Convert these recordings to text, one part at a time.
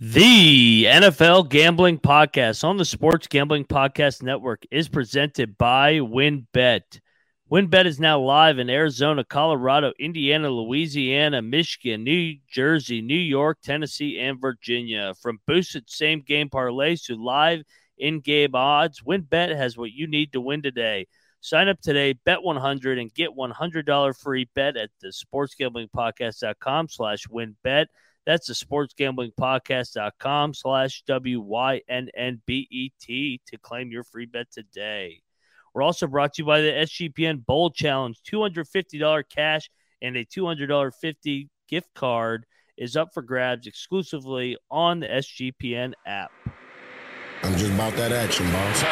The NFL Gambling Podcast on the Sports Gambling Podcast Network is presented by WynnBET. WynnBET is now live in Arizona, Colorado, Indiana, Louisiana, Michigan, New Jersey, New York, Tennessee, and Virginia. From boosted same game parlays to live in game odds, WynnBET has what you need to win today. Sign up today, bet 100, and get $100 free bet at the sportsgamblingpodcast.com slash wynnbet. That's the sportsgamblingpodcast.com slash W-Y-N-N-B-E-T to claim your free bet today. We're also brought to you by the SGPN Bowl Challenge. $250 cash and a $200 50 gift card is up for grabs exclusively on the SGPN app. I'm just about that action, boss.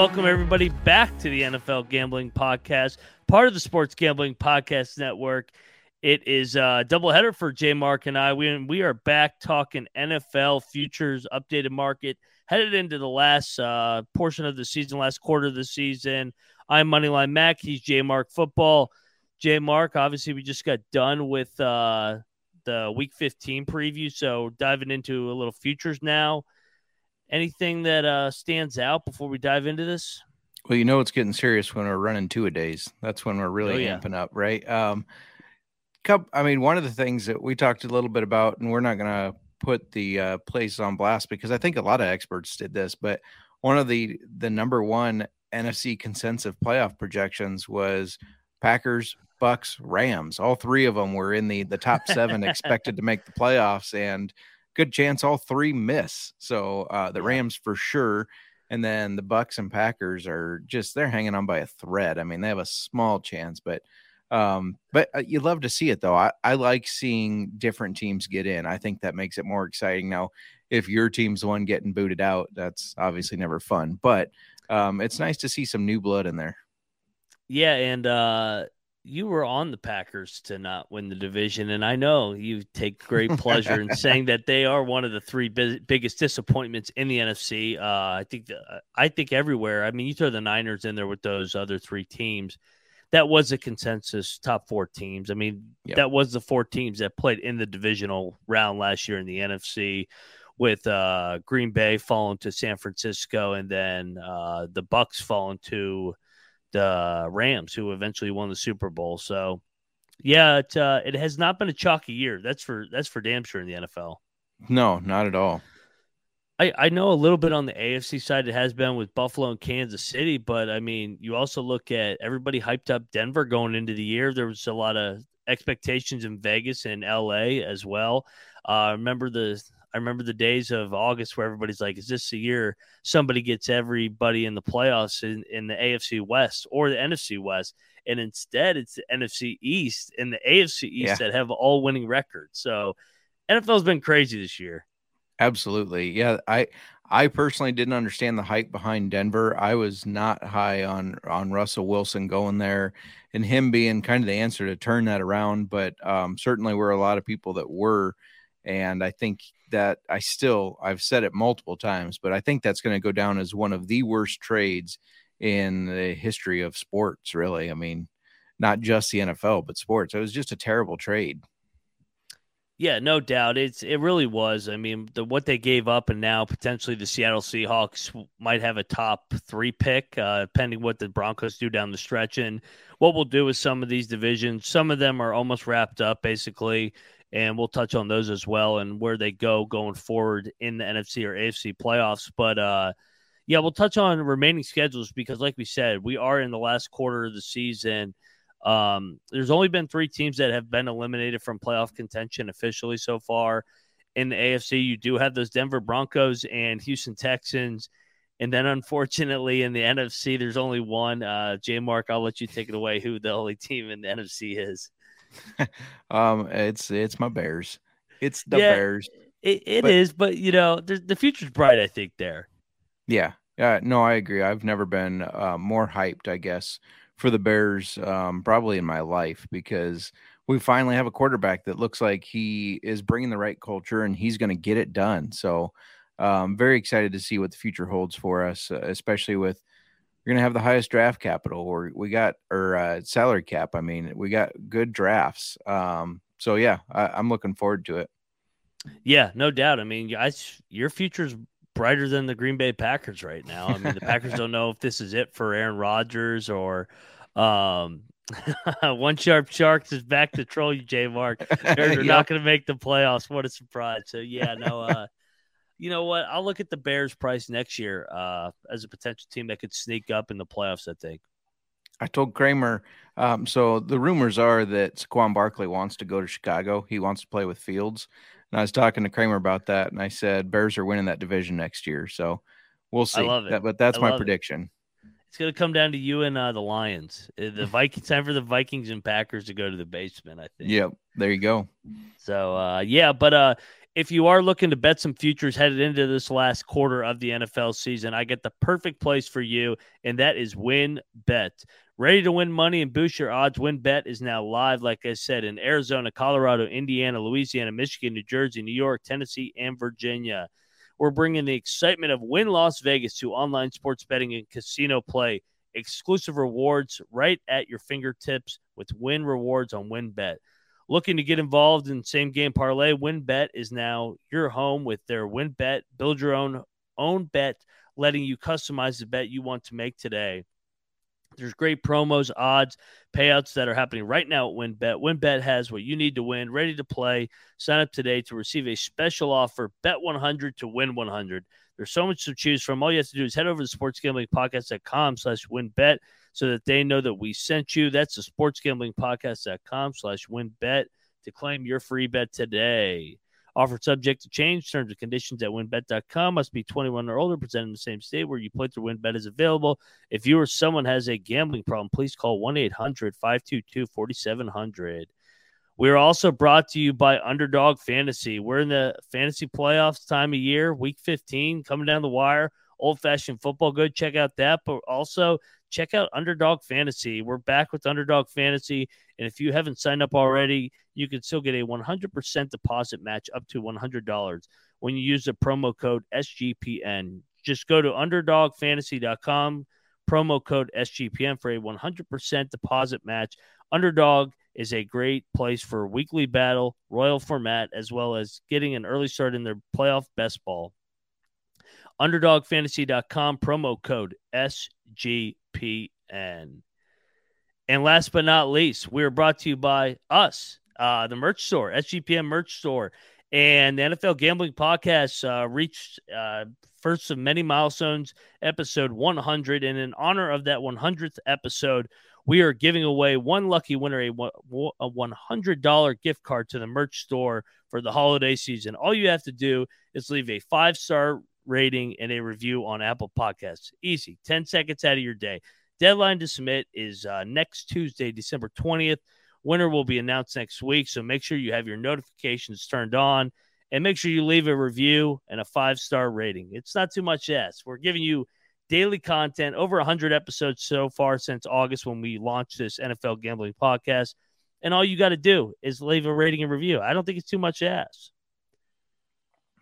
Welcome everybody back to the NFL Gambling Podcast, part of the Sports Gambling Podcast Network. It is a doubleheader for J Mark and I. We we are back talking NFL futures, updated market, headed into the last uh, portion of the season, last quarter of the season. I'm Moneyline Mac. He's J Mark Football. J Mark, obviously, we just got done with uh, the Week 15 preview, so diving into a little futures now. Anything that uh, stands out before we dive into this? Well, you know it's getting serious when we're running two a days. That's when we're really Oh, yeah. amping up, right? Um, cup. I mean, one of the things that we talked a little bit about, and we're not going to put the uh, place on blast because I think a lot of experts did this, but one of the the number one NFC consensus playoff projections was Packers, Bucks, Rams. All three of them were in the the top seven expected to make the playoffs, and good chance all three miss. So uh, the Rams for sure and then the Bucks and Packers are just they're hanging on by a thread. I mean, they have a small chance, but um, but uh, you love to see it though. I, I like seeing different teams get in. I think that makes it more exciting. Now, if your team's the one getting booted out, that's obviously never fun. But um, it's nice to see some new blood in there. Yeah, and uh, you were on the Packers to not win the division, and I know you take great pleasure in saying that they are one of the three bi- biggest disappointments in the NFC. Uh, I think the, I think everywhere. I mean, you throw the Niners in there with those other three teams. That was a consensus top four teams. I mean, Yep. that was the four teams that played in the divisional round last year in the NFC, with uh, Green Bay falling to San Francisco, and then uh, the Bucks falling to the Rams, who eventually won the Super Bowl. So, yeah, it uh, it has not been a chalky year. That's for that's for damn sure in the NFL. No, not at all. I, I know a little bit on the AFC side. It has been with Buffalo and Kansas City, but I mean, you also look at everybody hyped up Denver going into the year. There was a lot of expectations in Vegas and LA as well. Uh, remember the I remember the days of August where everybody's like, "Is this the year somebody gets everybody in the playoffs in, in the AFC West or the NFC West?" And instead, it's the NFC East and the AFC East Yeah. that have all winning records. So NFL's been crazy this year. Absolutely. Yeah, I I personally didn't understand the hype behind Denver. I was not high on on Russell Wilson going there and him being kind of the answer to turn that around, but um certainly were a lot of people that were and I think that I still I've said it multiple times, but I think that's going to go down as one of the worst trades in the history of sports, really. I mean, not just the NFL, but sports. It was just a terrible trade. Yeah, no doubt. It's it really was. I mean, the what they gave up, and now potentially the Seattle Seahawks might have a top three pick, uh, depending what the Broncos do down the stretch. And what we'll do with some of these divisions, some of them are almost wrapped up, basically, and we'll touch on those as well and where they go going forward in the NFC or AFC playoffs. But uh, yeah, we'll touch on remaining schedules because, like we said, we are in the last quarter of the season. Um, there's only been three teams that have been eliminated from playoff contention officially so far. In the AFC, you do have those Denver Broncos and Houston Texans. And then, unfortunately, in the NFC, there's only one. Uh, J Mark, I'll let you take it away. Who the only team in the NFC is? Um, it's it's my Bears. It's the Yeah. Bears. It, it But- is, but you know, the, the future's bright. I think there. Yeah. Yeah. No, I agree. I've never been uh, more hyped, I guess, for the Bears, um, probably in my life, because we finally have a quarterback that looks like he is bringing the right culture and he's going to get it done. So, um, very excited to see what the future holds for us, uh, especially with we're going to have the highest draft capital or we got or uh, salary cap. I mean, we got good drafts. Um, so yeah, I, I'm looking forward to it. Yeah, no doubt. I mean, I, your future's brighter than the Green Bay Packers right now. I mean, the Packers don't know if this is it for Aaron Rodgers or um, one sharp sharks is back to troll you, J Mark. Are Yep. not going to make the playoffs. What a surprise! So yeah, no. Uh, you know what? I'll look at the Bears' price next year uh, as a potential team that could sneak up in the playoffs. I think. I told Kramer. Um, so the rumors are that Saquon Barkley wants to go to Chicago. He wants to play with Fields. And I was talking to Kramer about that, and I said Bears are winning that division next year. So we'll see. I love it. That- but that's I my love it. prediction. It's going to come down to you and uh, the Lions. Uh, The Vikings time for the Vikings and Packers to go to the basement. I think. Yep. There you go. So uh, yeah, but uh, if you are looking to bet some futures headed into this last quarter of the NFL season, I get the perfect place for you, and that is Win Bet. Ready to win money and boost your odds? WynnBET is now live, like I said, in Arizona, Colorado, Indiana, Louisiana, Michigan, New Jersey, New York, Tennessee, and Virginia. We're bringing the excitement of Wynn Las Vegas to online sports betting and casino play. Exclusive rewards right at your fingertips with Wynn Rewards on WynnBET. Looking to get involved in same game parlay? WynnBET is now your home with their WynnBET. Build your own own bet, letting you customize the bet you want to make today. There's great promos, odds, payouts that are happening right now at WynnBET. WynnBET has what you need to win, ready to play. Sign up today to receive a special offer. Bet 100 to win 100. There's so much to choose from. All you have to do is head over to sportsgamblingpodcast.com slash wynnbet so that they know that we sent you. That's the sportsgamblingpodcast.com slash wynnbet to claim your free bet today. Offer subject to change. Terms and conditions at wynnbet.com. Must be 21 or older, present in the same state where you play through WynnBET is available. If you or someone has a gambling problem, please call 1 800 522 4700. We're also brought to you by Underdog Fantasy. We're in the fantasy playoffs time of year, week 15, coming down the wire. Old fashioned football, good. Check out that. But also check out Underdog Fantasy. We're back with Underdog Fantasy. And if you haven't signed up already, you can still get a 100% deposit match up to $100 when you use the promo code SGPN. Just go to underdogfantasy.com, promo code SGPN for a 100% deposit match. Underdog is a great place for weekly battle, royal format, as well as getting an early start in their playoff best ball. Underdogfantasy.com, promo code SGPN. P and last but not least, we are brought to you by us, uh, the merch store, SGPN merch store. And the NFL Gambling Podcast uh, reached uh, first of many milestones, episode 100. And in honor of that 100th episode, we are giving away one lucky winner a, a $100 gift card to the merch store for the holiday season. All you have to do is leave a five star rating and a review on Apple Podcasts. Easy, 10 seconds out of your day. Deadline to submit is uh, next Tuesday, December 20th. Winner will be announced next week. So make sure you have your notifications turned on and make sure you leave a review and a five star rating. It's not too much to ask. We're giving you daily content, over 100 episodes so far since August when we launched this NFL gambling podcast. And all you got to do is leave a rating and review. I don't think it's too much to ask.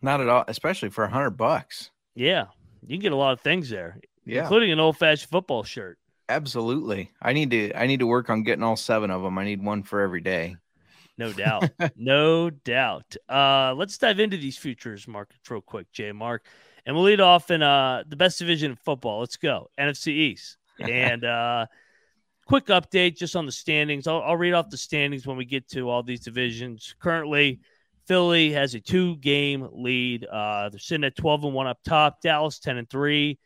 Not at all, especially for a hundred bucks. Yeah, you can get a lot of things there, Yeah, including an old fashioned football shirt. absolutely. I need to. I need to work on getting all seven of them. I need one for every day. No doubt. no doubt. Uh, let's dive into these futures markets real quick, Jay Mark. And we'll lead off in uh, the best division of football. Let's go. NFC East. And uh, quick update just on the standings. I'll, I'll read off the standings when we get to all these divisions. Currently, Philly has a two game lead. Uh, they're sitting at 12 and 1 up top, Dallas 10 and 3.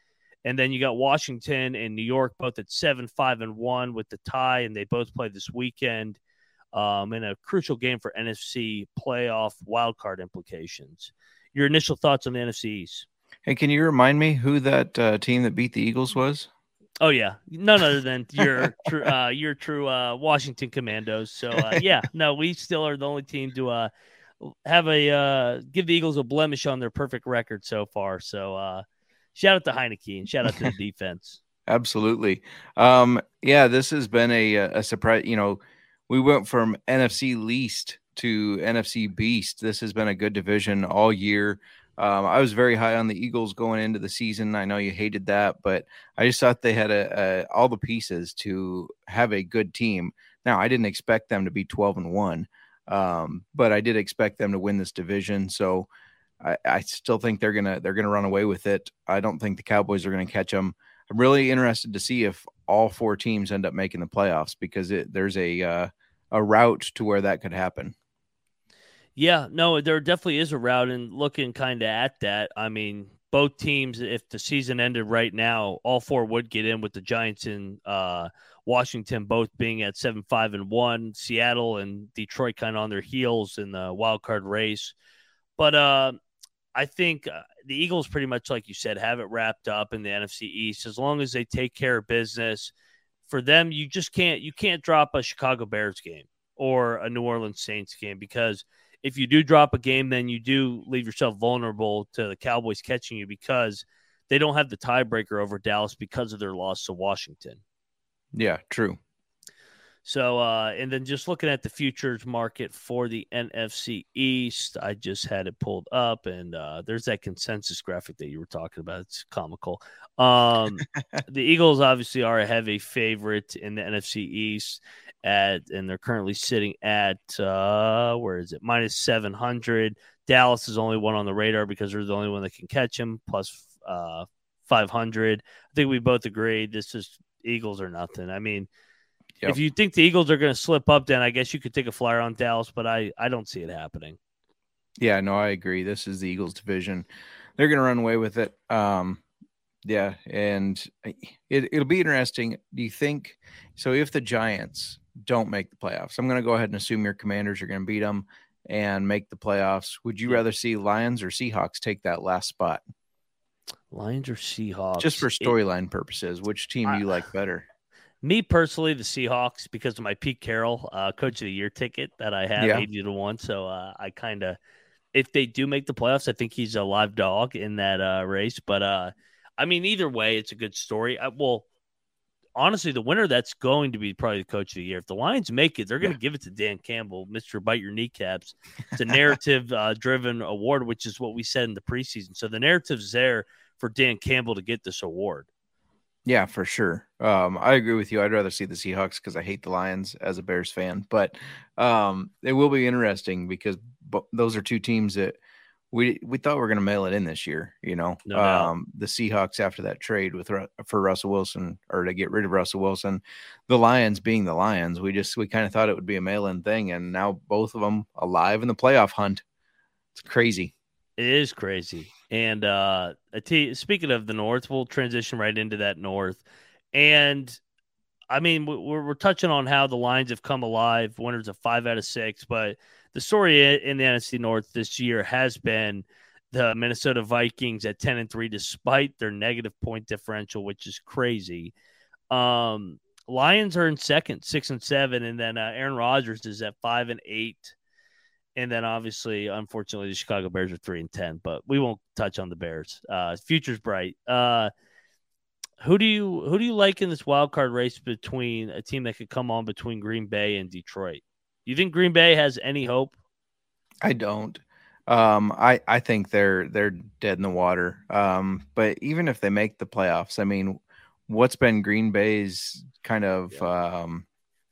And then you got Washington and New York both at 7 5 and 1 with the tie, and they both play this weekend um, in a crucial game for NFC playoff wildcard implications. Your initial thoughts on the NFC East? Hey, can you remind me who that uh, team that beat the Eagles was? Oh yeah, none other than your true, uh, your true uh, Washington Commandos. So uh, yeah, no, we still are the only team to uh, have a uh, give the Eagles a blemish on their perfect record so far. So uh, shout out to Heinicke and shout out to the defense. Absolutely. Um, yeah, this has been a a surprise. You know, we went from NFC least to NFC beast. This has been a good division all year. Um, I was very high on the Eagles going into the season. I know you hated that, but I just thought they had a, a, all the pieces to have a good team. Now, I didn't expect them to be 12 and 1, um, but I did expect them to win this division. So I, I still think they're gonna they're gonna run away with it. I don't think the Cowboys are gonna catch them. I'm really interested to see if all four teams end up making the playoffs because it, there's a uh, a route to where that could happen. Yeah, no, there definitely is a route, and looking kind of at that, I mean, both teams, if the season ended right now, all four would get in with the Giants and uh, Washington both being at seven, five, and one. Seattle and Detroit kind of on their heels in the wild card race, but uh, I think uh, the Eagles, pretty much like you said, have it wrapped up in the NFC East as long as they take care of business. For them, you just can't you can't drop a Chicago Bears game or a New Orleans Saints game because if you do drop a game, then you do leave yourself vulnerable to the Cowboys catching you because they don't have the tiebreaker over Dallas because of their loss to Washington. Yeah, true. So, uh, and then just looking at the futures market for the NFC East, I just had it pulled up, and uh, there's that consensus graphic that you were talking about. It's comical. Um, the Eagles obviously are a heavy favorite in the NFC East, at and they're currently sitting at uh where is it minus 700 dallas is only one on the radar because they're the only one that can catch him plus uh 500 i think we both agree this is eagles or nothing i mean yep. if you think the eagles are going to slip up then i guess you could take a flyer on dallas but i i don't see it happening yeah no i agree this is the eagles division they're going to run away with it um yeah and it, it'll be interesting do you think so if the giants don't make the playoffs. I'm going to go ahead and assume your commanders are going to beat them and make the playoffs. Would you rather see Lions or Seahawks take that last spot? Lions or Seahawks? Just for storyline purposes, which team do you like better? Me personally, the Seahawks, because of my Pete Carroll uh, Coach of the Year ticket that I have, yeah. 80 to 1. So uh, I kind of, if they do make the playoffs, I think he's a live dog in that uh, race. But uh, I mean, either way, it's a good story. I, well, honestly, the winner that's going to be probably the coach of the year. If the Lions make it, they're going to yeah. give it to Dan Campbell, Mister Bite Your Kneecaps. It's a narrative uh, driven award, which is what we said in the preseason. So the narrative's there for Dan Campbell to get this award. Yeah, for sure. Um, I agree with you. I'd rather see the Seahawks because I hate the Lions as a Bears fan, but um, it will be interesting because those are two teams that we we thought we were going to mail it in this year. You know, no um, the Seahawks after that trade with for Russell Wilson or to get rid of Russell Wilson, the Lions being the Lions, we just we kind of thought it would be a mail in thing, and now both of them alive in the playoff hunt. It's crazy. It is crazy. And uh, speaking of the North, we'll transition right into that North, and I mean we're, we're touching on how the Lions have come alive, winners of five out of six, but the story in the NFC North this year has been the Minnesota Vikings at 10 and 3 despite their negative point differential which is crazy. Um, Lions are in second, 6 and 7 and then uh, Aaron Rodgers is at 5 and 8. And then obviously unfortunately the Chicago Bears are 3 and 10, but we won't touch on the Bears. Uh, future's bright. Uh, who do you who do you like in this wild card race between a team that could come on between Green Bay and Detroit? you think Green Bay has any hope? I don't. Um, I I think they're they're dead in the water. Um, but even if they make the playoffs, I mean, what's been Green Bay's kind of yeah. um,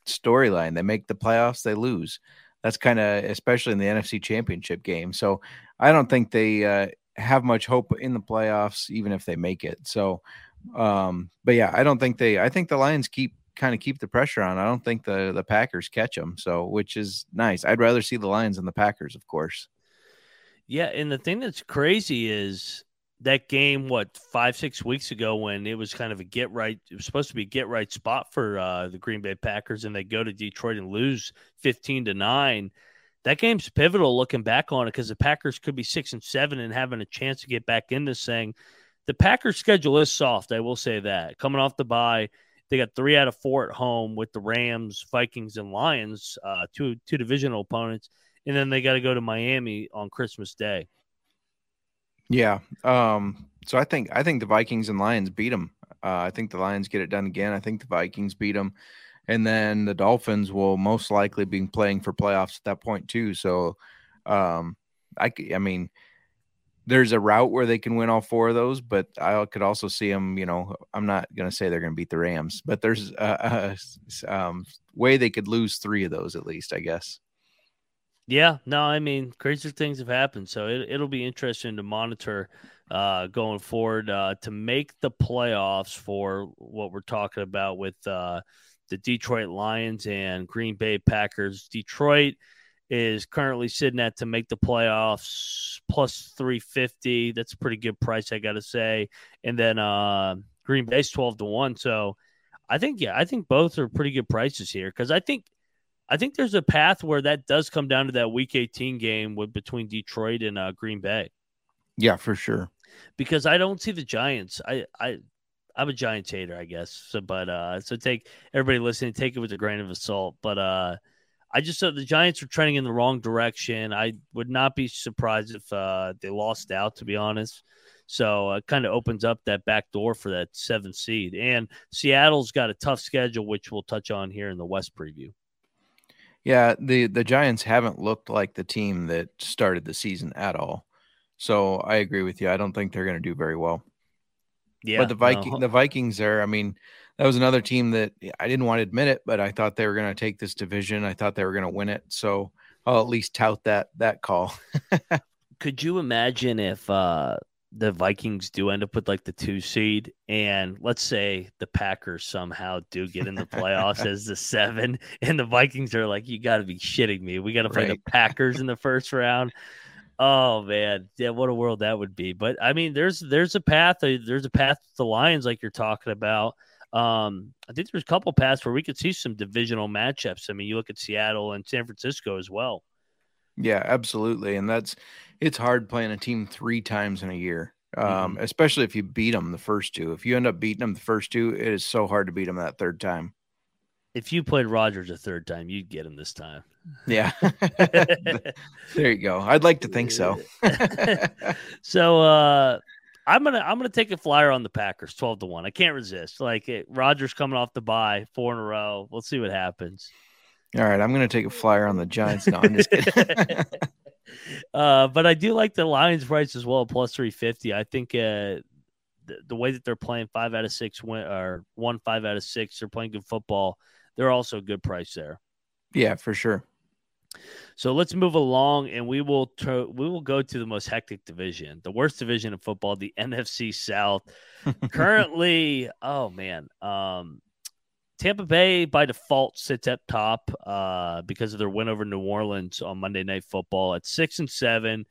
storyline? They make the playoffs, they lose. That's kind of especially in the NFC Championship game. So I don't think they uh, have much hope in the playoffs, even if they make it. So, um, but yeah, I don't think they. I think the Lions keep kind of keep the pressure on. I don't think the the Packers catch them, so which is nice. I'd rather see the Lions than the Packers, of course. Yeah, and the thing that's crazy is that game what five six weeks ago when it was kind of a get right it was supposed to be a get right spot for uh, the green bay packers and they go to detroit and lose 15 to 9 that game's pivotal looking back on it because the packers could be six and seven and having a chance to get back in this thing the packers schedule is soft i will say that coming off the bye they got three out of four at home with the Rams, Vikings, and Lions, uh, two two divisional opponents. and then they got to go to Miami on Christmas Day. Yeah. Um, so I think I think the Vikings and Lions beat them. Uh, I think the Lions get it done again. I think the Vikings beat them, and then the Dolphins will most likely be playing for playoffs at that point too. So, um, I I mean, there's a route where they can win all four of those, but I could also see them. You know, I'm not going to say they're going to beat the Rams, but there's a, a um, way they could lose three of those at least. I guess. Yeah, no, I mean, crazy things have happened, so it, it'll be interesting to monitor uh, going forward uh, to make the playoffs for what we're talking about with uh, the Detroit Lions and Green Bay Packers. Detroit is currently sitting at to make the playoffs plus 350. That's a pretty good price, I got to say. And then uh, Green Bay's 12 to 1. So I think, yeah, I think both are pretty good prices here because I think – I think there's a path where that does come down to that Week 18 game with between Detroit and uh, Green Bay. Yeah, for sure. Because I don't see the Giants. I I I'm a Giants hater, I guess. So, but uh, so take everybody listening, take it with a grain of salt. But uh, I just thought the Giants are trending in the wrong direction. I would not be surprised if uh, they lost out, to be honest. So it kind of opens up that back door for that seven seed. And Seattle's got a tough schedule, which we'll touch on here in the West preview. Yeah, the the Giants haven't looked like the team that started the season at all. So I agree with you. I don't think they're going to do very well. Yeah, but the Viking, no. the Vikings are. I mean, that was another team that I didn't want to admit it, but I thought they were going to take this division. I thought they were going to win it. So I'll at least tout that that call. Could you imagine if uh, the Vikings do end up with like the two seed, and let's say the Packers somehow do get in the playoffs as the seven, and the Vikings are like, you got to be shitting me. We got to play right. the Packers in the first round. Oh man, yeah, what a world that would be. But I mean, there's there's a path. Uh, there's a path to the Lions, like you're talking about. Um, I think there's a couple paths where we could see some divisional matchups. I mean, you look at Seattle and San Francisco as well. Yeah, absolutely, and that's it's hard playing a team three times in a year, um, mm-hmm. especially if you beat them the first two. If you end up beating them the first two, it is so hard to beat them that third time. If you played Rodgers a third time, you'd get him this time. Yeah, there you go. I'd like to think so. so uh, I'm gonna I'm gonna take a flyer on the Packers, twelve to one. I can't resist. Like it, Rodgers coming off the bye, four in a row. We'll see what happens. All right, I'm gonna take a flyer on the Giants. No, I'm just kidding. uh, but I do like the Lions price as well, plus 350. I think uh, the, the, way that they're playing five out of six win or one five out of six, they're playing good football. They're also a good price there. Yeah, for sure. So let's move along, and we will tr- we will go to the most hectic division, the worst division of football, the NFC South. Currently, oh man, um, Tampa Bay by default sits up top uh, because of their win over New Orleans on Monday Night Football at six and seven.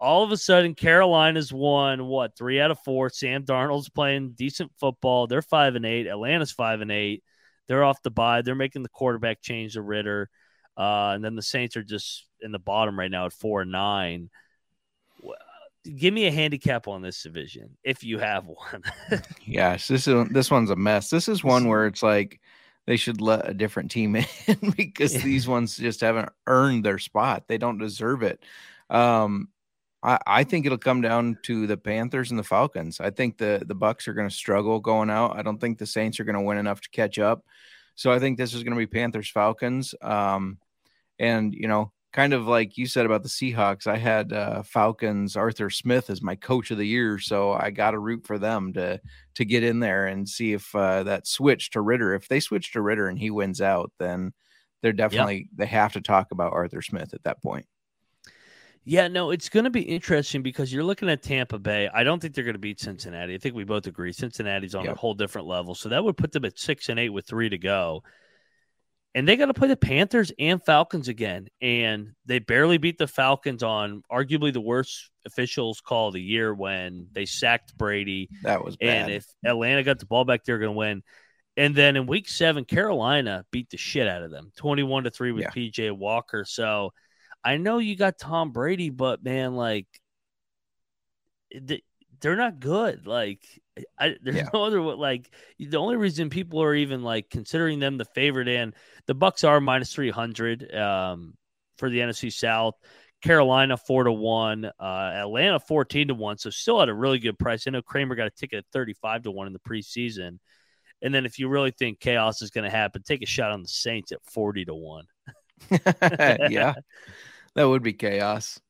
All of a sudden, Carolina's won what three out of four. Sam Darnold's playing decent football. They're five and eight. Atlanta's five and eight. They're off the bye. They're making the quarterback change to Ridder, uh, and then the Saints are just in the bottom right now at four and nine give me a handicap on this division if you have one. yes, this is this one's a mess. This is one where it's like they should let a different team in because yeah. these ones just haven't earned their spot. They don't deserve it. Um, I, I think it'll come down to the Panthers and the Falcons. I think the the Bucks are going to struggle going out. I don't think the Saints are going to win enough to catch up. So I think this is going to be Panthers Falcons. Um, and you know kind of like you said about the Seahawks, I had uh, Falcons Arthur Smith as my coach of the year, so I got to root for them to to get in there and see if uh, that switch to Ridder. If they switch to Ridder and he wins out, then they're definitely yep. they have to talk about Arthur Smith at that point. Yeah, no, it's going to be interesting because you're looking at Tampa Bay. I don't think they're going to beat Cincinnati. I think we both agree Cincinnati's on yep. a whole different level. So that would put them at six and eight with three to go and they got to play the Panthers and Falcons again. And they barely beat the Falcons on arguably the worst officials call of the year when they sacked Brady. That was bad. And if Atlanta got the ball back, they're going to win. And then in week seven, Carolina beat the shit out of them 21 to 3 with yeah. PJ Walker. So I know you got Tom Brady, but man, like, they're not good. Like, I, there's yeah. no other like the only reason people are even like considering them the favorite and the Bucks are minus three hundred. Um, for the NFC South. Carolina four to one, uh, Atlanta fourteen to one. So still at a really good price. I know Kramer got a ticket at thirty five to one in the preseason. And then if you really think chaos is going to happen, take a shot on the Saints at forty to one. yeah, that would be chaos.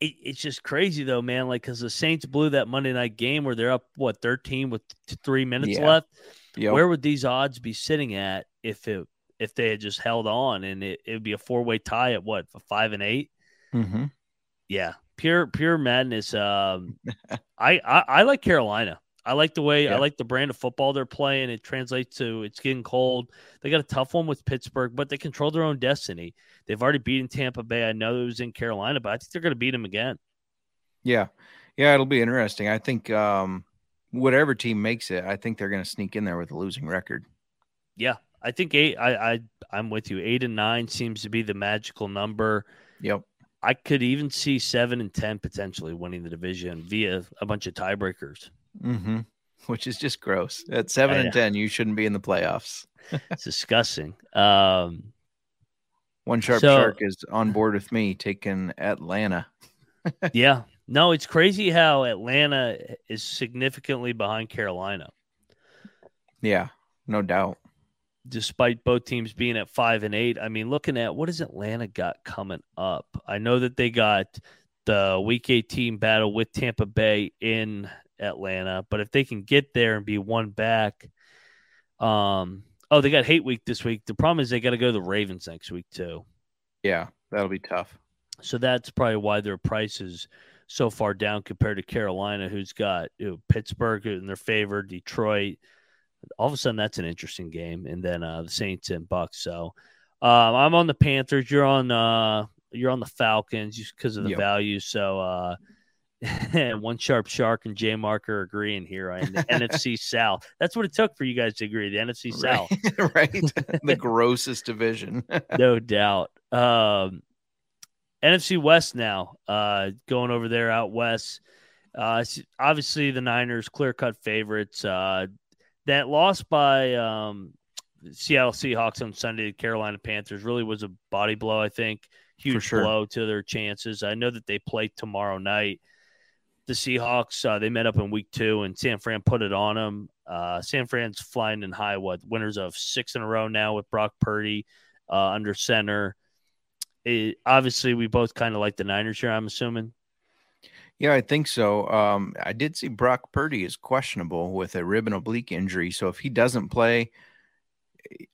It, it's just crazy though, man. Like because the Saints blew that Monday night game where they're up what thirteen with three minutes Yeah. left. Yep. Where would these odds be sitting at if it if they had just held on and it would be a four way tie at what five and eight? Mhm. Yeah, pure pure madness. Um, I, I I like Carolina. I like the way I like the brand of football they're playing. It translates to it's getting cold. They got a tough one with Pittsburgh, but they control their own destiny. They've already beaten Tampa Bay. I know it was in Carolina, but I think they're going to beat them again. Yeah, yeah, it'll be interesting. I think um, whatever team makes it, I think they're going to sneak in there with a losing record. Yeah, I think eight. I I I'm with you. Eight and nine seems to be the magical number. Yep. I could even see seven and ten potentially winning the division via a bunch of tiebreakers. Mm-hmm. Which is just gross. At seven I and know. ten, you shouldn't be in the playoffs. It's disgusting. Um, One sharp So- shark is on board with me taking Atlanta. yeah, no, it's crazy how Atlanta is significantly behind Carolina, Yeah, no doubt. Despite both teams being at five and eight. I mean, looking at what has Atlanta got coming up? I know that they got the Week 18 battle with Tampa Bay in Atlanta, but if they can get there and be one back, um, oh, they got hate week this week. The problem is they got to go to the Ravens next week too. Yeah, that'll be tough. So that's probably why their price is so far down compared to Carolina, who's got you know, Pittsburgh in their favor, Detroit. All of a sudden, that's an interesting game, and then uh, the Saints and Bucks. So um, I'm on the Panthers. You're on uh, you're on the Falcons just because of the Yep. value. So uh, one sharp shark and J Marker agreeing here on the NFC South. That's what it took for you guys to agree. The NFC South right? the grossest division. no doubt. Um, NFC West now, uh, going over there out west. Uh, obviously the Niners clear cut favorites. Uh, that loss by um, Seattle Seahawks on Sunday to Carolina Panthers really was a body blow. I think huge sure. blow to their chances. I know that they play tomorrow night. The Seahawks uh, they met up in week two, and San Fran put it on them. Uh, San Fran's flying in high. What winners of six in a row now with Brock Purdy uh, under center. It, obviously, we both kind of like the Niners here. I'm assuming. Yeah, I think so. Um, I did see Brock Purdy is questionable with a rib and oblique injury. So if he doesn't play,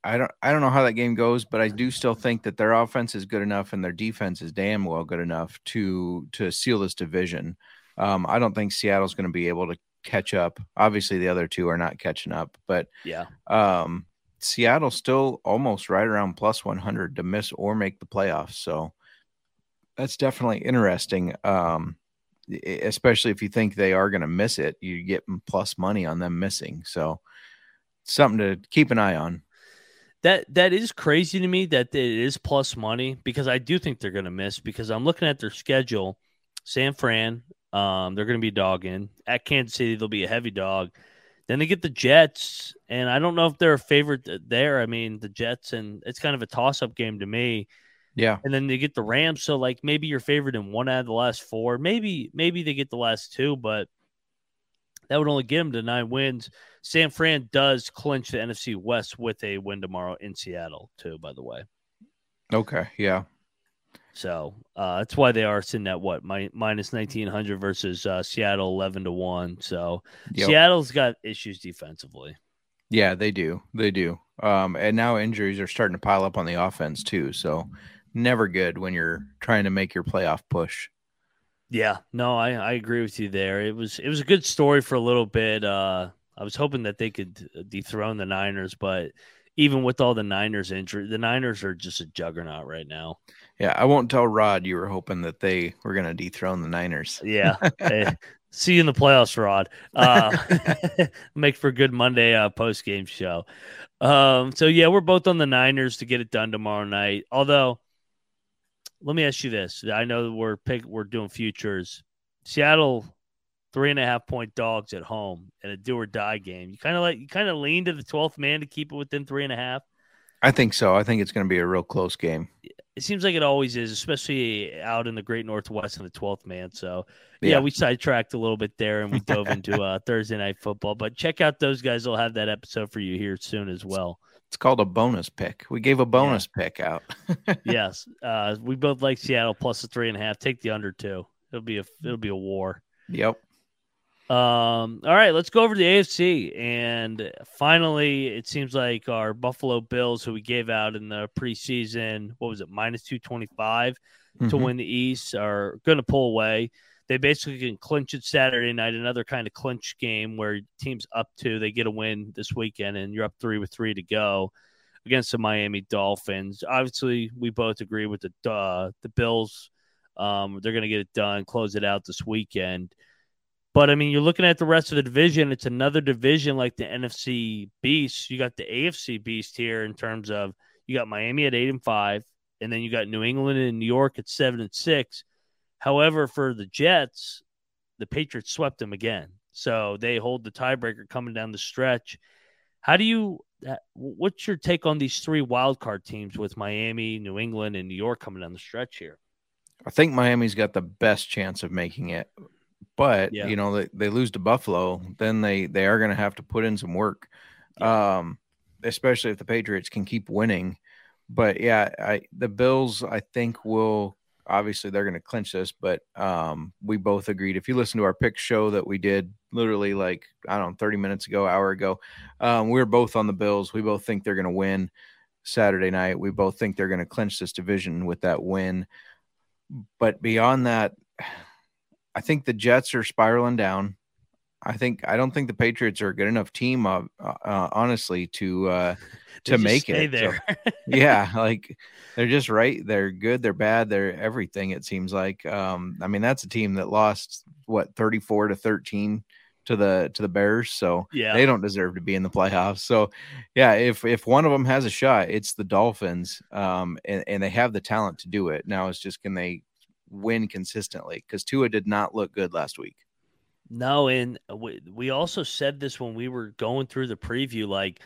I don't I don't know how that game goes, but I do still think that their offense is good enough and their defense is damn well good enough to to seal this division. Um, I don't think Seattle's going to be able to catch up. Obviously, the other two are not catching up, but Yeah, um, Seattle's still almost right around plus 100 to miss or make the playoffs. So that's definitely interesting. Um, especially if you think they are going to miss it, you get plus money on them missing. So something to keep an eye on. that that is crazy to me that it is plus money because I do think they're going to miss because I'm looking at their schedule. San Fran, um, they're going to be dogging at Kansas City. They'll be a heavy dog. Then they get the Jets, and I don't know if they're a favorite there. I mean, the Jets, and it's kind of a toss-up game to me. Yeah. and then they get the Rams. So like maybe you're favored in one out of the last four. Maybe maybe they get the last two, but that would only get them to nine wins. San Fran does clinch the NFC West with a win tomorrow in Seattle too. By the way, Okay. Yeah. so uh, that's why they are sitting at what mi- minus nineteen hundred versus uh, Seattle eleven to one. So Yep. Seattle's got issues defensively. Yeah, they do. They do. Um, and now injuries are starting to pile up on the offense too. So never good when you're trying to make your playoff push. Yeah, no, I, I agree with you there. It was it was a good story for a little bit. Uh, I was hoping that they could dethrone the Niners, but even with all the Niners injury, the Niners are just a juggernaut right now. Yeah, I won't tell Rod you were hoping that they were going to dethrone the Niners. Yeah. Hey, see you in the playoffs, Rod. Uh, make for a good Monday uh, post game show. Um, so yeah, we're both on the Niners to get it done tomorrow night. Although, let me ask you this: I know we're pick, we're doing futures. Seattle three and a half point dogs at home in a do or die game. You kind of like you kind of lean to the twelfth man to keep it within three and a half. I think so. I think it's going to be a real close game. it seems like it always is, especially out in the Great Northwest in the twelfth man. So yeah, Yeah. we sidetracked a little bit there and we dove into uh, Thursday night football. But check out those guys; they'll have that episode for you here soon as well. It's called a bonus pick. We gave a bonus pick out. yes, uh, we both like Seattle plus the three and a half. Take the under two. It'll be a it'll be a war. Yep. Um, all right, let's go over to the AFC. And finally, it seems like our Buffalo Bills, who we gave out in the preseason, what was it, minus 225 to Mhm. win the East, are going to pull away. They basically can clinch it Saturday night, another kind of clinch game where teams up two, they get a win this weekend, and you're up three with three to go against the Miami Dolphins. Obviously, we both agree with the uh, the Bills. Um, they're going to get it done, close it out this weekend. But I mean, you're looking at the rest of the division. It's another division like the NFC Beast. You got the AFC Beast here in terms of you got Miami at eight and five, and then you got New England and New York at seven and six. However, for the Jets, the Patriots swept them again, so they hold the tiebreaker coming down the stretch. How do you? uh, What's your take on these three wild card teams with Miami, New England, and New York coming down the stretch here? I think Miami's got the best chance of making it. But Yeah. you know, they, they lose to Buffalo, then they they are going to have to put in some work. Um especially if the Patriots can keep winning. But yeah, I the Bills I think will obviously they're going to clinch this, but um we both agreed if you listen to our pick show that we did literally like I don't know 30 minutes ago, hour ago, um we were both on the Bills. We both think they're going to win Saturday night. We both think they're going to clinch this division with that win but beyond that, I think the Jets are spiraling down. I think I don't think the Patriots are a good enough team, uh, uh, honestly, to uh, to make it. So, there. yeah, like they're just right. They're good. They're bad. They're everything. It seems like. Um, I mean, that's a team that lost what thirty four to thirteen to the to the Bears. So yeah, they don't deserve to be in the playoffs. So, yeah, if if one of them has a shot, it's the Dolphins, um, and, and they have the talent to do it. Now it's just can they win consistently? Because Tua did not look good last week. No, and we, we also said this when we were going through the preview. Like,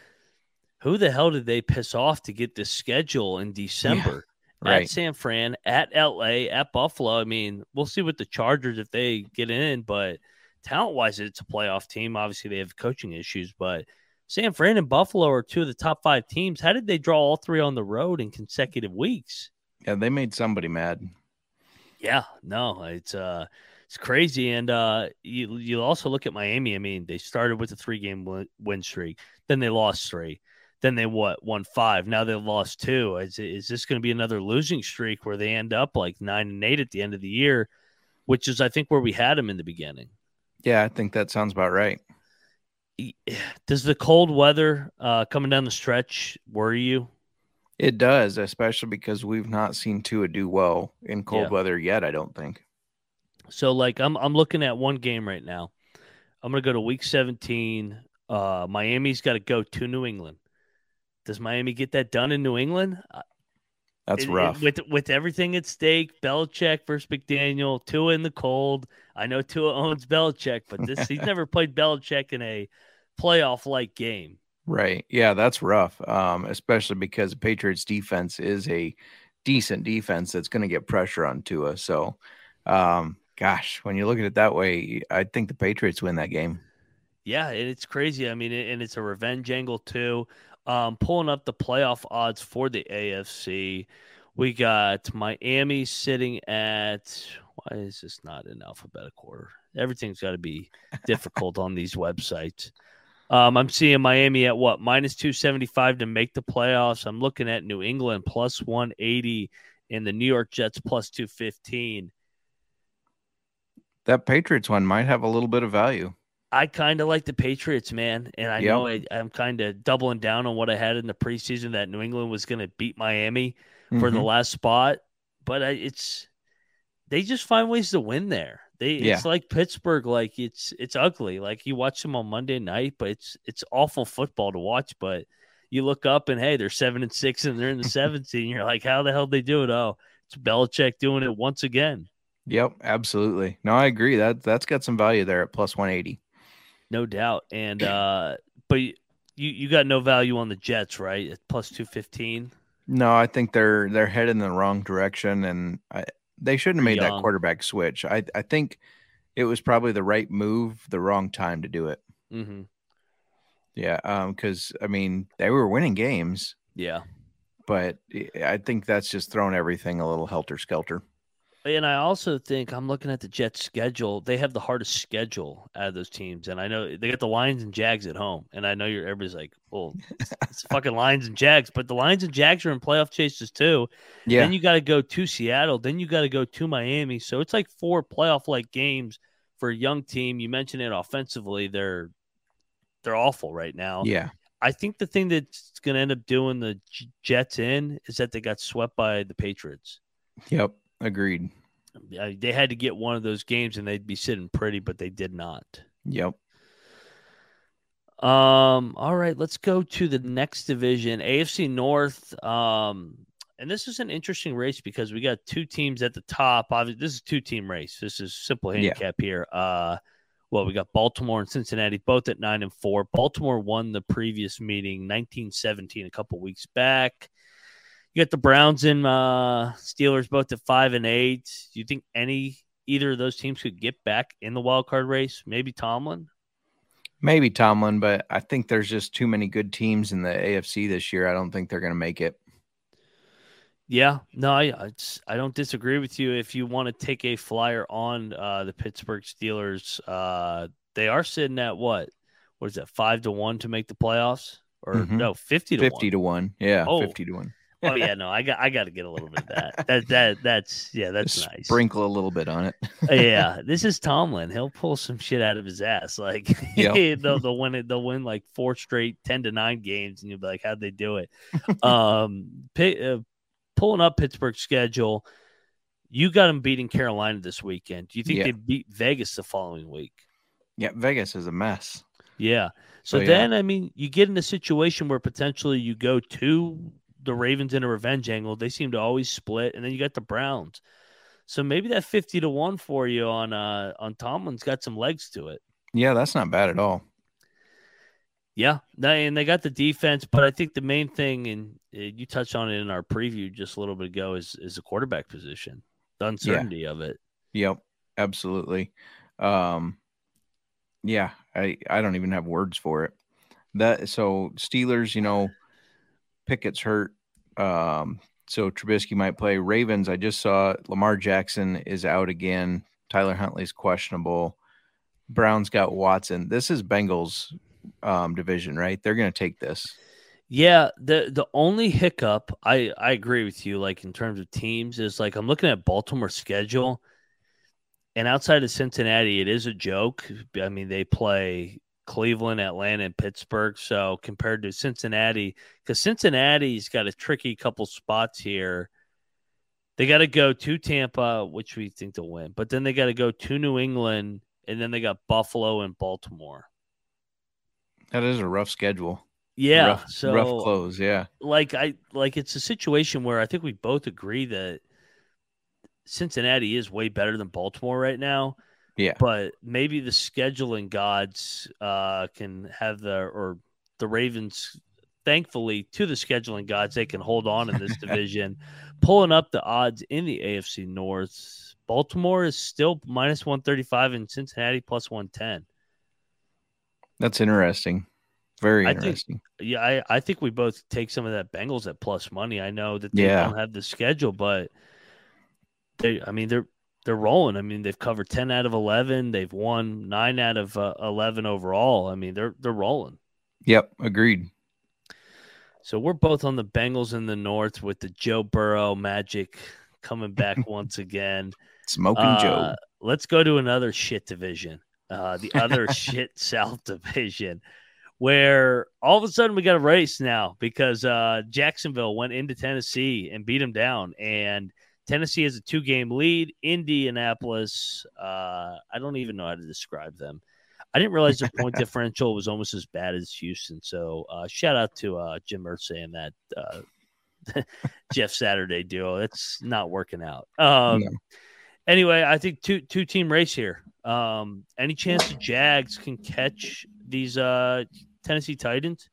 who the hell did they piss off to get this schedule in December? At right. San Fran, at LA, at Buffalo. I mean, we'll see with the Chargers if they get in, but talent wise, it's a playoff team. Obviously, they have coaching issues, but San Fran and Buffalo are two of the top five teams. How did they draw all three on the road in consecutive weeks? Yeah, they made somebody mad. Yeah, no, it's uh it's crazy. And uh you you also look at Miami. I mean, they started with a three game win, win streak, then they lost three, then they what won five. Now they lost two. Is is this going to be another losing streak where they end up like nine and eight at the end of the year, which is I think where we had them in the beginning. Yeah, I think that sounds about right. Does the cold weather uh coming down the stretch worry you? It does, especially because we've not seen Tua do well in cold Yeah. weather yet. I don't think. So like I'm I'm looking at one game right now. I'm gonna go to week 17. Uh, Miami's got to go to New England. Does Miami get that done in New England? Uh, That's it- it- rough. with with everything at stake. Belichick versus McDaniel. Tua in the cold. I know Tua owns Belichick, but this he's never played Belichick in a playoff like game. Right. Yeah, that's rough. Um, especially because the Patriots defense is a decent defense that's going to get pressure on Tua. So, um, gosh, when you look at it that way, I think the Patriots win that game. Yeah, and it's crazy. I mean, and it's a revenge angle too. Um, pulling up the playoff odds for the AFC, we got Miami sitting at. Why is this not in alphabetical order? Everything's got to be difficult on these websites. Um, I'm seeing Miami at what minus two seventy five to make the playoffs. I'm looking at New England plus one eighty and the New York Jets plus two fifteen. That Patriots one might have a little bit of value. I kind of like the Patriots, man, and I Yep. know I, I'm kind of doubling down on what I had in the preseason that New England was going to beat Miami for the Mhm. last spot, but I, it's they just find ways to win there. They Yeah. it's like Pittsburgh, like it's it's ugly. Like you watch them on Monday night, but it's it's awful football to watch. But you look up and hey, they're seven and six and they're in the seventh seed. And you're like, how the hell they do it? Oh, it's Belichick doing it once again. Yep, absolutely. No, I agree. That that's got some value there at plus 180. No doubt. And uh but you you got no value on the Jets, right? At plus two fifteen. No, I think they're they're headed in the wrong direction, and I, they shouldn't have made Young. that quarterback switch. I I think it was probably the right move, the wrong time to do it. hmm Yeah, um, because I mean they were winning games, Yeah. but I think that's just thrown everything a little helter skelter. And I also think I'm looking at the Jets' schedule. They have the hardest schedule out of those teams, and I know they got the Lions and Jags at home. And I know you're everybody's like, "Well, it's, fucking Lions and Jags," but the Lions and Jags are in playoff chases too. Yeah, Then you got to go to Seattle. Then you got to go to Miami. So it's like four playoff like games for a young team. You mentioned it offensively; they're they're awful right now. yeah, I think the thing that's going to end up doing the J- Jets in is that they got swept by the Patriots. yep, agreed. They had to get one of those games and they'd be sitting pretty, but they did not. Yep. Um, all right, let's go to the next division, AFC North. Um, and this is an interesting race because we got two teams at the top. Obviously, this is two team race. This is simple Yeah. handicap here. Uh, well, we got Baltimore and Cincinnati both at nine and four. Baltimore won the previous meeting, 1917, a couple weeks back. You got the Browns and uh, Steelers both at five and eight. Do you think any either of those teams could get back in the wild card race? Maybe Tomlin. Maybe Tomlin, but I think there's just too many good teams in the AFC this year. I don't think they're going to make it. Yeah, no, I I don't disagree with you. If you want to take a flyer on uh, the Pittsburgh Steelers, uh, they are sitting at what? What is that? Five to one to make the playoffs, or Mhm. no, fifty to 50 one. to 1. Yeah, Oh. 50 to 1. Oh yeah, no, I got I got to get a little bit of that. That that that's yeah, that's Just nice. Sprinkle a little bit on it. yeah, this is Tomlin. He'll pull some shit out of his ass. Like Yep. they'll, they'll win it. They'll win like four straight ten to nine games, and you'll be like, "How'd they do it?" um, uh, pulling up Pittsburgh's schedule, you got them beating Carolina this weekend. Do you think Yeah. they beat Vegas the following week? Yeah, Vegas is a mess. Yeah. So, So, yeah. then, I mean, you get in a situation where potentially you go to the Ravens in a revenge angle. They seem to always split, and then you got the Browns. So maybe that fifty to one for you on uh on Tomlin's got some legs to it. Yeah, that's not bad at all. Yeah, and they got the defense, but I think the main thing, and you touched on it in our preview just a little bit ago, is is the quarterback position, the uncertainty of it. Yep, absolutely. Um, yeah, I I don't even have words for it. That so Steelers, you know, Pickett's hurt. Um, so Trubisky might play. Ravens, I just saw Lamar Jackson is out again. Tyler Huntley's questionable. Browns got Watson. This is Bengals um division, right? They're gonna take this. Yeah, the the only hiccup I I agree with you. Like in terms of teams, is like I'm looking at Baltimore's schedule, and outside of Cincinnati, it is a joke. I mean, they play Cleveland, Atlanta, and Pittsburgh. So compared to Cincinnati, because Cincinnati's got a tricky couple spots here. They got to go to Tampa, which we think they'll win, but then they got to go to New England, and then they got Buffalo and Baltimore. That is a rough schedule. Yeah, rough, so rough close. Yeah, like I like it's a situation where I think we both agree that Cincinnati is way better than Baltimore right now. Yeah. But maybe the scheduling gods uh can have the or the Ravens thankfully to the scheduling gods they can hold on in this division pulling up the odds in the AFC North. Baltimore is still minus 135 and Cincinnati plus 110. that's interesting. Very I think- interesting. Yeah, I, I think we both take some of that Bengals at plus money. I know that they Yeah. don't have the schedule, but they I mean they're they're rolling. I mean they've covered ten out of eleven. They've won nine out of uh, eleven overall. I mean they're they're rolling. Yep, agreed. So we're both on the Bengals in the North with the Joe Burrow magic coming back once again. Smoking Uh, Joe. Let's go to another shit division, uh, the other shit South division, where all of a sudden we got a race now because uh, Jacksonville went into Tennessee and beat them down, and Tennessee has a two-game lead. Indianapolis, uh, I don't even know how to describe them. I didn't realize the point differential was almost as bad as Houston. So uh, shout out to uh, Jim Irsay and that uh, Jeff Saturday duo. It's not working out. Um, No. Anyway, I think two two team race here. Um, any chance the Jags can catch these uh, Tennessee Titans?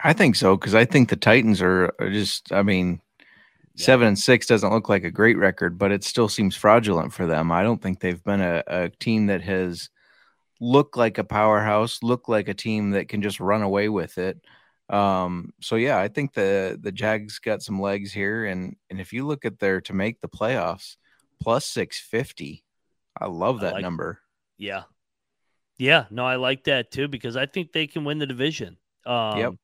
I think so because I think the Titans are, are just. I mean, Seven and six doesn't look like a great record, but it still seems fraudulent for them. I don't think they've been a, a team that has looked like a powerhouse, looked like a team that can just run away with it. Um, so yeah, I think the the Jags got some legs here, and and if you look at their to make the playoffs, plus six fifty, I love I that like- number. Yeah. Yeah. No, I like that too because I think they can win the division. Um, Yep.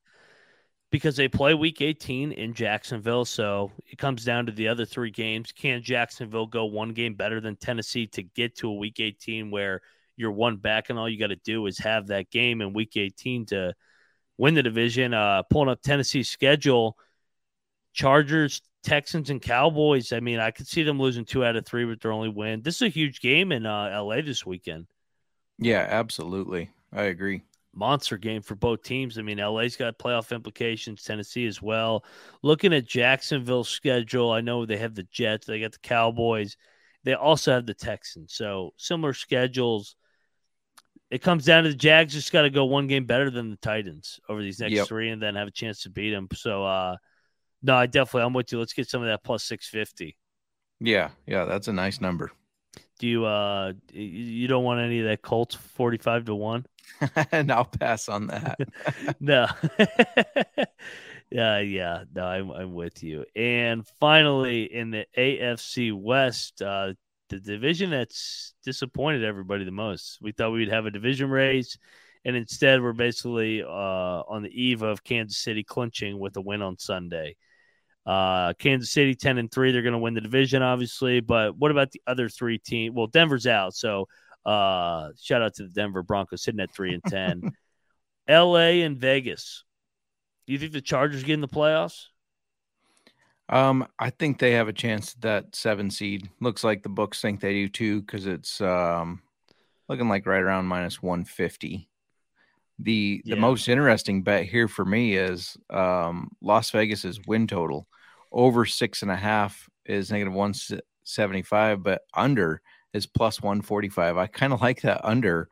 Because they play week 18 in Jacksonville. So it comes down to the other three games. Can Jacksonville go one game better than Tennessee to get to a week 18 where you're one back and all you got to do is have that game in week 18 to win the division? Uh, pulling up Tennessee's schedule, Chargers, Texans, and Cowboys. I mean, I could see them losing two out of three with their only win. This is a huge game in uh, LA this weekend. Yeah, absolutely. I agree. Monster game for both teams. I mean, LA's got playoff implications, Tennessee as well. Looking at Jacksonville's schedule, I know they have the Jets, they got the Cowboys, they also have the Texans. So similar schedules. It comes down to the Jags just got to go one game better than the Titans over these next Yep. three and then have a chance to beat them. So, uh, no, I definitely, I'm with you. Let's get some of that plus 650. Yeah, yeah, that's a nice number. Do you, uh, you- you don't want any of that Colts 45 to 1? and I'll pass on that. no. yeah, yeah. No, I'm, I'm with you. And finally, in the AFC West, uh, the division that's disappointed everybody the most. We thought we'd have a division race, and instead, we're basically uh, on the eve of Kansas City clinching with a win on Sunday. Uh, Kansas City 10 and 3, they're going to win the division, obviously. But what about the other three teams? Well, Denver's out. So uh, shout out to the Denver Broncos sitting at 3 and 10. LA and Vegas. Do you think the Chargers get in the playoffs? Um, I think they have a chance at that seven seed. Looks like the books think they do too, because it's um looking like right around minus one fifty. The the Yeah. most interesting bet here for me is um Las Vegas's win total over six and a half is negative one seventy five, but under is plus one forty five. I kind of like that under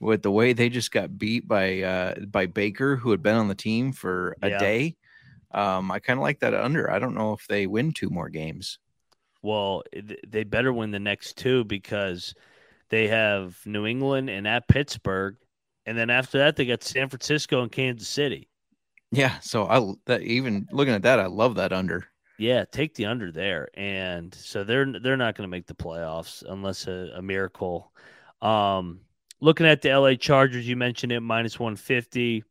with the way they just got beat by uh by Baker, who had been on the team for a Yeah. day. Um, I kind of like that under. I don't know if they win two more games. Well, they better win the next two because they have New England and at Pittsburgh. And then after that, they got San Francisco and Kansas City. Yeah, so I that even looking at that, I love that under. Yeah, take the under there, and so they're they're not going to make the playoffs unless a, a miracle. Um, looking at the LA Chargers, you mentioned it minus one fifty.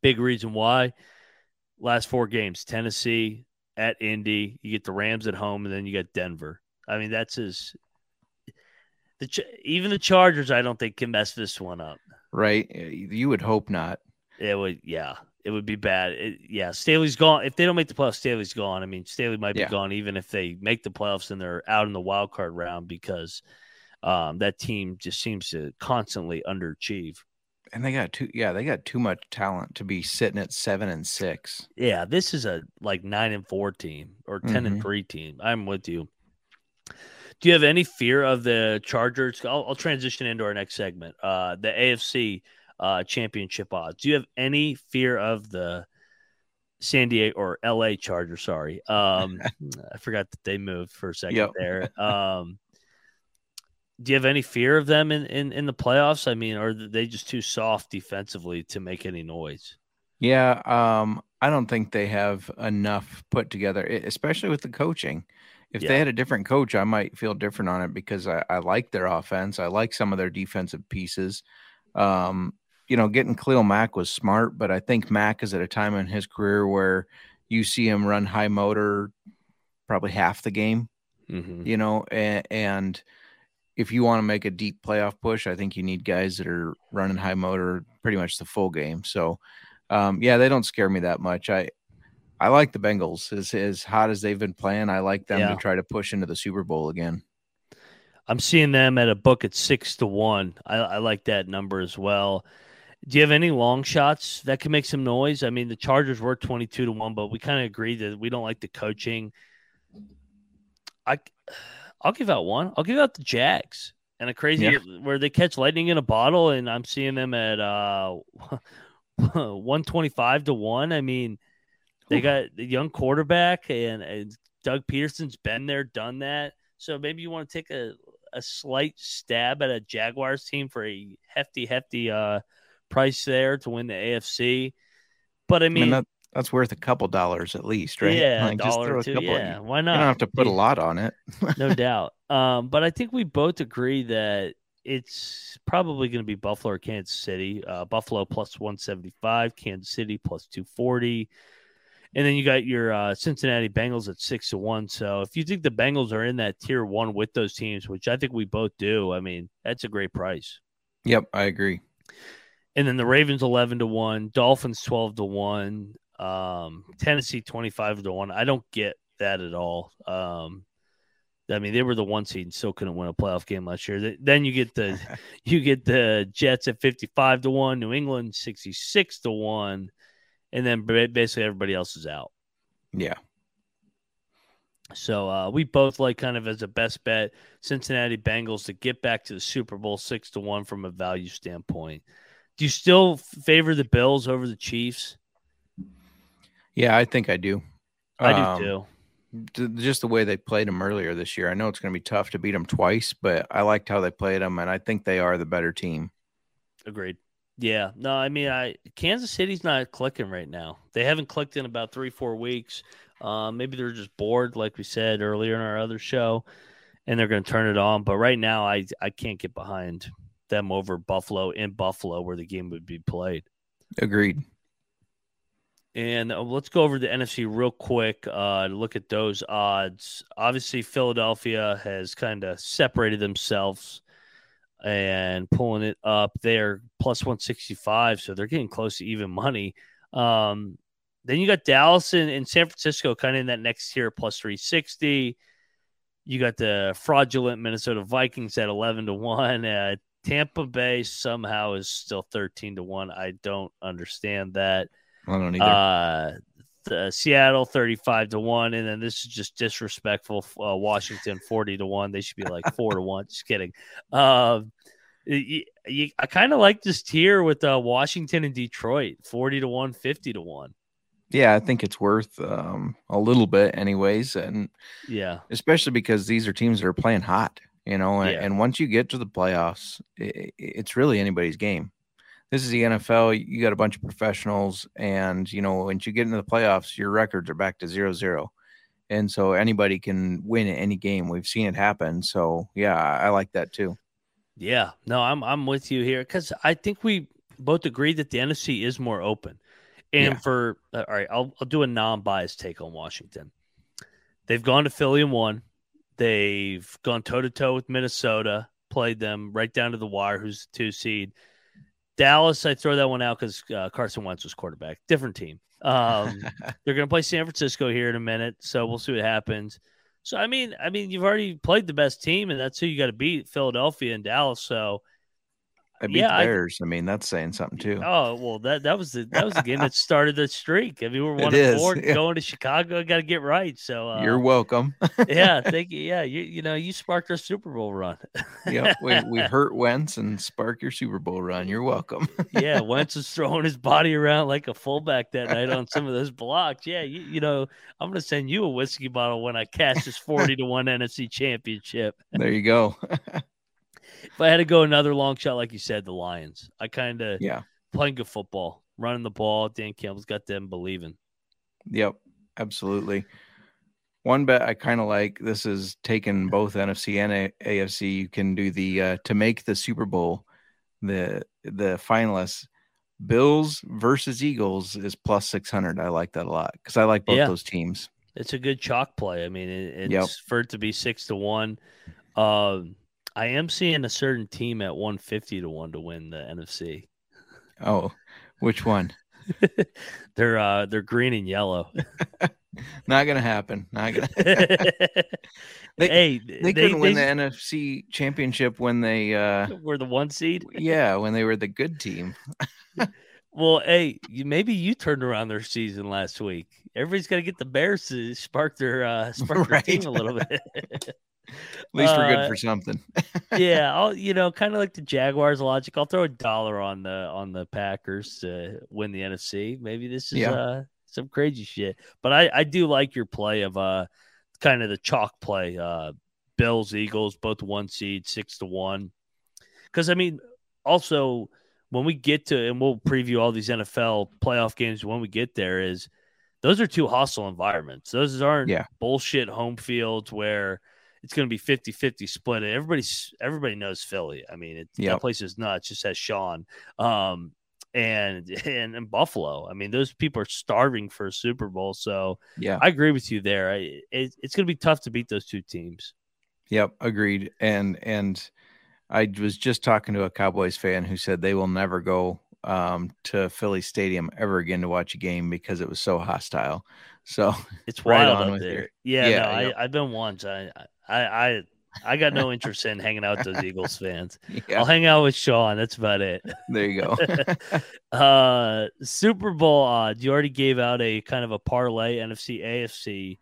Big reason why. Last four games: Tennessee at Indy. You get the Rams at home, and then you got Denver. I mean, that's as the even the Chargers. I don't think can mess this one up. Right? Uh, You would hope not. It would, yeah, it would be bad. It, yeah, Staley's gone. If they don't make the playoffs, Staley's gone. I mean, Staley might be Yeah. gone even if they make the playoffs and they're out in the wild card round because um, that team just seems to constantly underachieve. And they got too yeah, they got too much talent to be sitting at seven and six. Yeah, this is a like nine and four team or 10 and Mhm. three team. I'm with you. Do you have any fear of the Chargers? I'll, I'll transition into our next segment. Uh, the AFC uh, championship odds. Do you have any fear of the San Diego or LA Chargers? Sorry. Um, I forgot that they moved for a second Yep. there. Um, do you have any fear of them in, in, in the playoffs? I mean, are they just too soft defensively to make any noise? Yeah, um, I don't think they have enough put together, especially with the coaching. If Yeah. they had a different coach, I might feel different on it because I, I like their offense. I like some of their defensive pieces. Um, you know, getting Khalil Mack was smart, but I think Mack is at a time in his career where you see him run high motor probably half the game, Mm-hmm. you know, and, and if you want to make a deep playoff push, I think you need guys that are running high motor pretty much the full game. So, um, yeah, they don't scare me that much. I I like the Bengals as as hot as they've been playing. I like them Yeah. to try to push into the Super Bowl again. I'm seeing them at a book at six to one. I, I like that number as well. Do you have any long shots that can make some noise? I mean, the Chargers were 22 to one, but we kind of agree that we don't like the coaching. I, I'll give out one. I'll give out the Jags and a crazy Yeah. where they catch lightning in a bottle, and I'm seeing them at uh, 125 to one. I mean, they got the young quarterback and, and Doug Pederson's been there, done that. So maybe you want to take a, a slight stab at a Jaguars team for a hefty, hefty uh, price there to win the AFC. But I I mean, mean, that, that's worth a couple dollars at least, right? yeah, Like, just throw a two. couple- Yeah, why You not? don't have to put a lot on it. no doubt. Um, but I think we both agree that it's probably going to be Buffalo or Kansas City. Uh, Buffalo plus 175, Kansas City plus 240. And then you got your uh, Cincinnati Bengals at six to one. So if you think the Bengals are in that tier one with those teams, which I think we both do, I mean, that's a great price. Yep, I agree. And then the Ravens 11 to 1, Dolphins 12 to 1, um, Tennessee 25 to 1. I don't get that at all. Um, I mean, they were the one seed and still couldn't win a playoff game last year. Then you get the you get the Jets at 55 to 1, New England 66 to 1, and then basically everybody else is out. Yeah. So uh, we both like kind of as a best bet Cincinnati Bengals to get back to the Super Bowl six to one from a value standpoint. Do you still favor the Bills over the Chiefs? Yeah, I think I do. I do Um, too. Just the way they played them earlier this year. I know it's going to be tough to beat them twice, but I liked how they played them, and I think they are the better team. Agreed. Yeah. No, I mean, I Kansas City's not clicking right now. They haven't clicked in about three, four weeks. Um, maybe they're just bored, like we said earlier in our other show, and they're going to turn it on. But right now, I I can't get behind them over Buffalo in Buffalo, where the game would be played. Agreed. And uh, let's go over the NFC real quick uh, to look at those odds. Obviously, Philadelphia has kind of separated themselves and pulling it up. They're plus 165, so they're getting close to even money. Um, then you got Dallas and, and San Francisco kind of in that next tier, plus 360. You got the fraudulent Minnesota Vikings at 11 to 1. Uh, Tampa Bay somehow is still 13 to 1. I don't understand that. I don't either. Uh, the Seattle 35 to 1 and then this is just disrespectful uh, Washington 40 to 1 they should be like 4 to 1 just kidding um I kind of like this tier with uh, Washington and Detroit 40 to 1 50 to 1 yeah, I think it's worth um, a little bit, anyways, and yeah especially because these are teams that are playing hot, you know. And, Yeah. and once you get to the playoffs, i it's really anybody's game. This is the NFL. You got a bunch of professionals, and you know once you get into the playoffs, your records are back to zero zero, and so anybody can win any game. We've seen it happen. So yeah, I, I like that too. Yeah, no, I'm I'm with you here because I think we both agree that the NFC is more open. And Yeah. for uh, all right, I'll I'll do a non-biased take on Washington. They've gone to Philly and won. They've gone toe to toe with Minnesota, played them right down to the wire. Who's the two seed? Dallas, I throw that one out because uh, Carson Wentz was quarterback. Different team. Um, they're going to play San Francisco here in a minute, so we'll see what happens. So I mean, I mean, you've already played the best team, and that's who you got to beat: Philadelphia and Dallas. So, I beat Yeah, the I- Bears. I, mean, that's saying something too. oh well, that that was the that was the game that started the streak. I mean, we're one and four yeah. going to Chicago. Got to get right. So uh, You're welcome. yeah, thank you. Yeah, you you know you sparked our Super Bowl run. yep, we, we hurt Wentz and spark your Super Bowl run. You're welcome. yeah, Wentz was throwing his body around like a fullback that night on some of those blocks. Yeah, you, you know, I'm gonna send you a whiskey bottle when I cash this forty to one NFC championship. there you go. If I had to go another long shot, like you said, the Lions. I kind of yeah. playing good football, running the ball. Dan Campbell's got them believing. Yep, absolutely. One bet I kind of like. This is taking both NFC and AFC. You can do the uh, to make the Super Bowl. The the finalists, Bills versus Eagles is plus six hundred. I like that a lot because I like both Yeah. those teams. It's a good chalk play. I mean, it, it's Yep. for it to be six to one. Um, I am seeing a certain team at one fifty to one to win the NFC. Oh, which one? they're uh they're green and yellow. Not gonna happen. Not gonna. They- hey, They couldn't win the NFC championship when they. uh were the one seed. Yeah, when they were the good team. Well, hey, you, maybe you turned around their season last week. Everybody's got to get the Bears to spark their uh spark their team a little bit. At least we're Uh, good for something. yeah, I'll you know, kind of like the Jaguars logic. I'll throw a dollar on the on the Packers to win the NFC. Maybe this is Yeah. uh some crazy shit. But I I do like your play of uh kind of the chalk play. Uh, Bills, Eagles, both one seed, six to one. Because I mean, also when we get to and we'll preview all these NFL playoff games when we get there is those are two hostile environments. Those aren't Yeah. bullshit home fields where it's going to be 50-50 split. Everybody's everybody knows Philly. I mean, it, that Yep. place is nuts. Just has Sean. Um, and and and Buffalo. I mean, those people are starving for a Super Bowl. So Yeah. I agree with you there. I, it, it's going to be tough to beat those two teams. Yep, agreed. And and I was just talking to a Cowboys fan who said they will never go um, to Philly Stadium ever again to watch a game because it was so hostile. So It's Right wild on up with there. you. Yeah, Yeah, no, I, I've been once. I, I, I, I got no interest in hanging out with those Eagles fans. yeah, I'll hang out with Sean. That's about it. there you go. Uh, Super Bowl odds. You already gave out a kind of a parlay NFC AFC.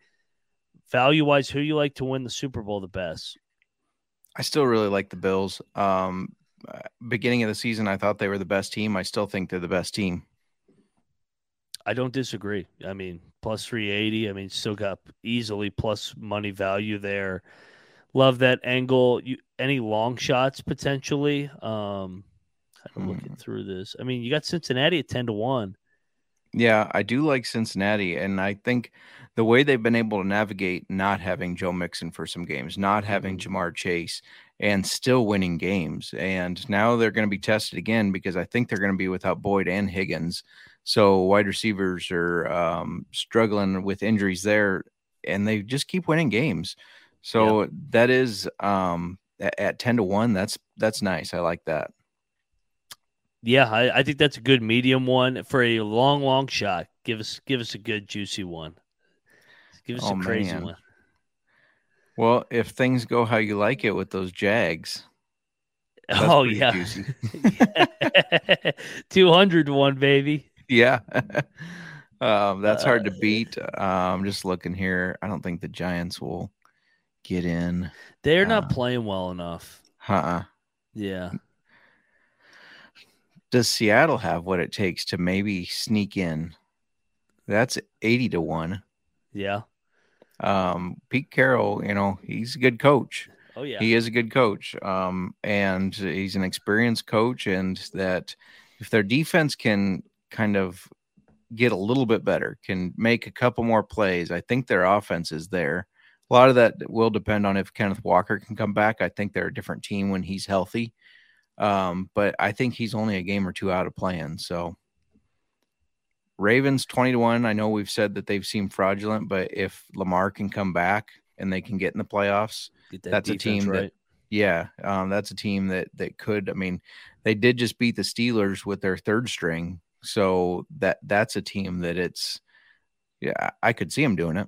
Value wise, who you like to win the Super Bowl the best? I still really like the Bills. Um, uh, beginning of the season, I thought they were the best team. I still think they're the best team. I don't disagree. I mean, plus 380. I mean, still got easily plus money value there. Love that angle. You any long shots potentially? Um, I'm looking through this. I mean, you got Cincinnati at 10 to 1. Yeah, I do like Cincinnati, and I think the way they've been able to navigate not having Joe Mixon for some games, not having Ja'Marr Chase, and still winning games, and now they're going to be tested again because I think they're going to be without Boyd and Higgins, so wide receivers are um, struggling with injuries there, and they just keep winning games. So that is um, at ten to one. That's that's nice. I like that. Yeah, I, I think that's a good medium one for a long, long shot. Give us give us a good juicy one. Give us Oh, a crazy man. one. Well, if things go how you like it with those Jags, oh yeah. juicy. 200 one baby. Yeah. um, that's hard to Uh, beat. Um, just looking here. I don't think the Giants will get in. They're not Uh, playing well enough. Uh-uh. Yeah. Does Seattle have what it takes to maybe sneak in? That's 80 to 1. Yeah. Um, Pete Carroll, you know, he's a good coach. Oh yeah. He is a good coach. Um, and he's an experienced coach, and that if their defense can kind of get a little bit better, can make a couple more plays, I think their offense is there. A lot of that will depend on if Kenneth Walker can come back. I think they're a different team when he's healthy. Um, but I think he's only a game or two out of playing. So Ravens 20 to 1. I know we've said that they've seemed fraudulent, but if Lamar can come back and they can get in the playoffs, that that's a team that- right. yeah, um, that's a team that that could. I mean, they did just beat the Steelers with their third string, so that that's a team that it's. Yeah, I could see them doing it.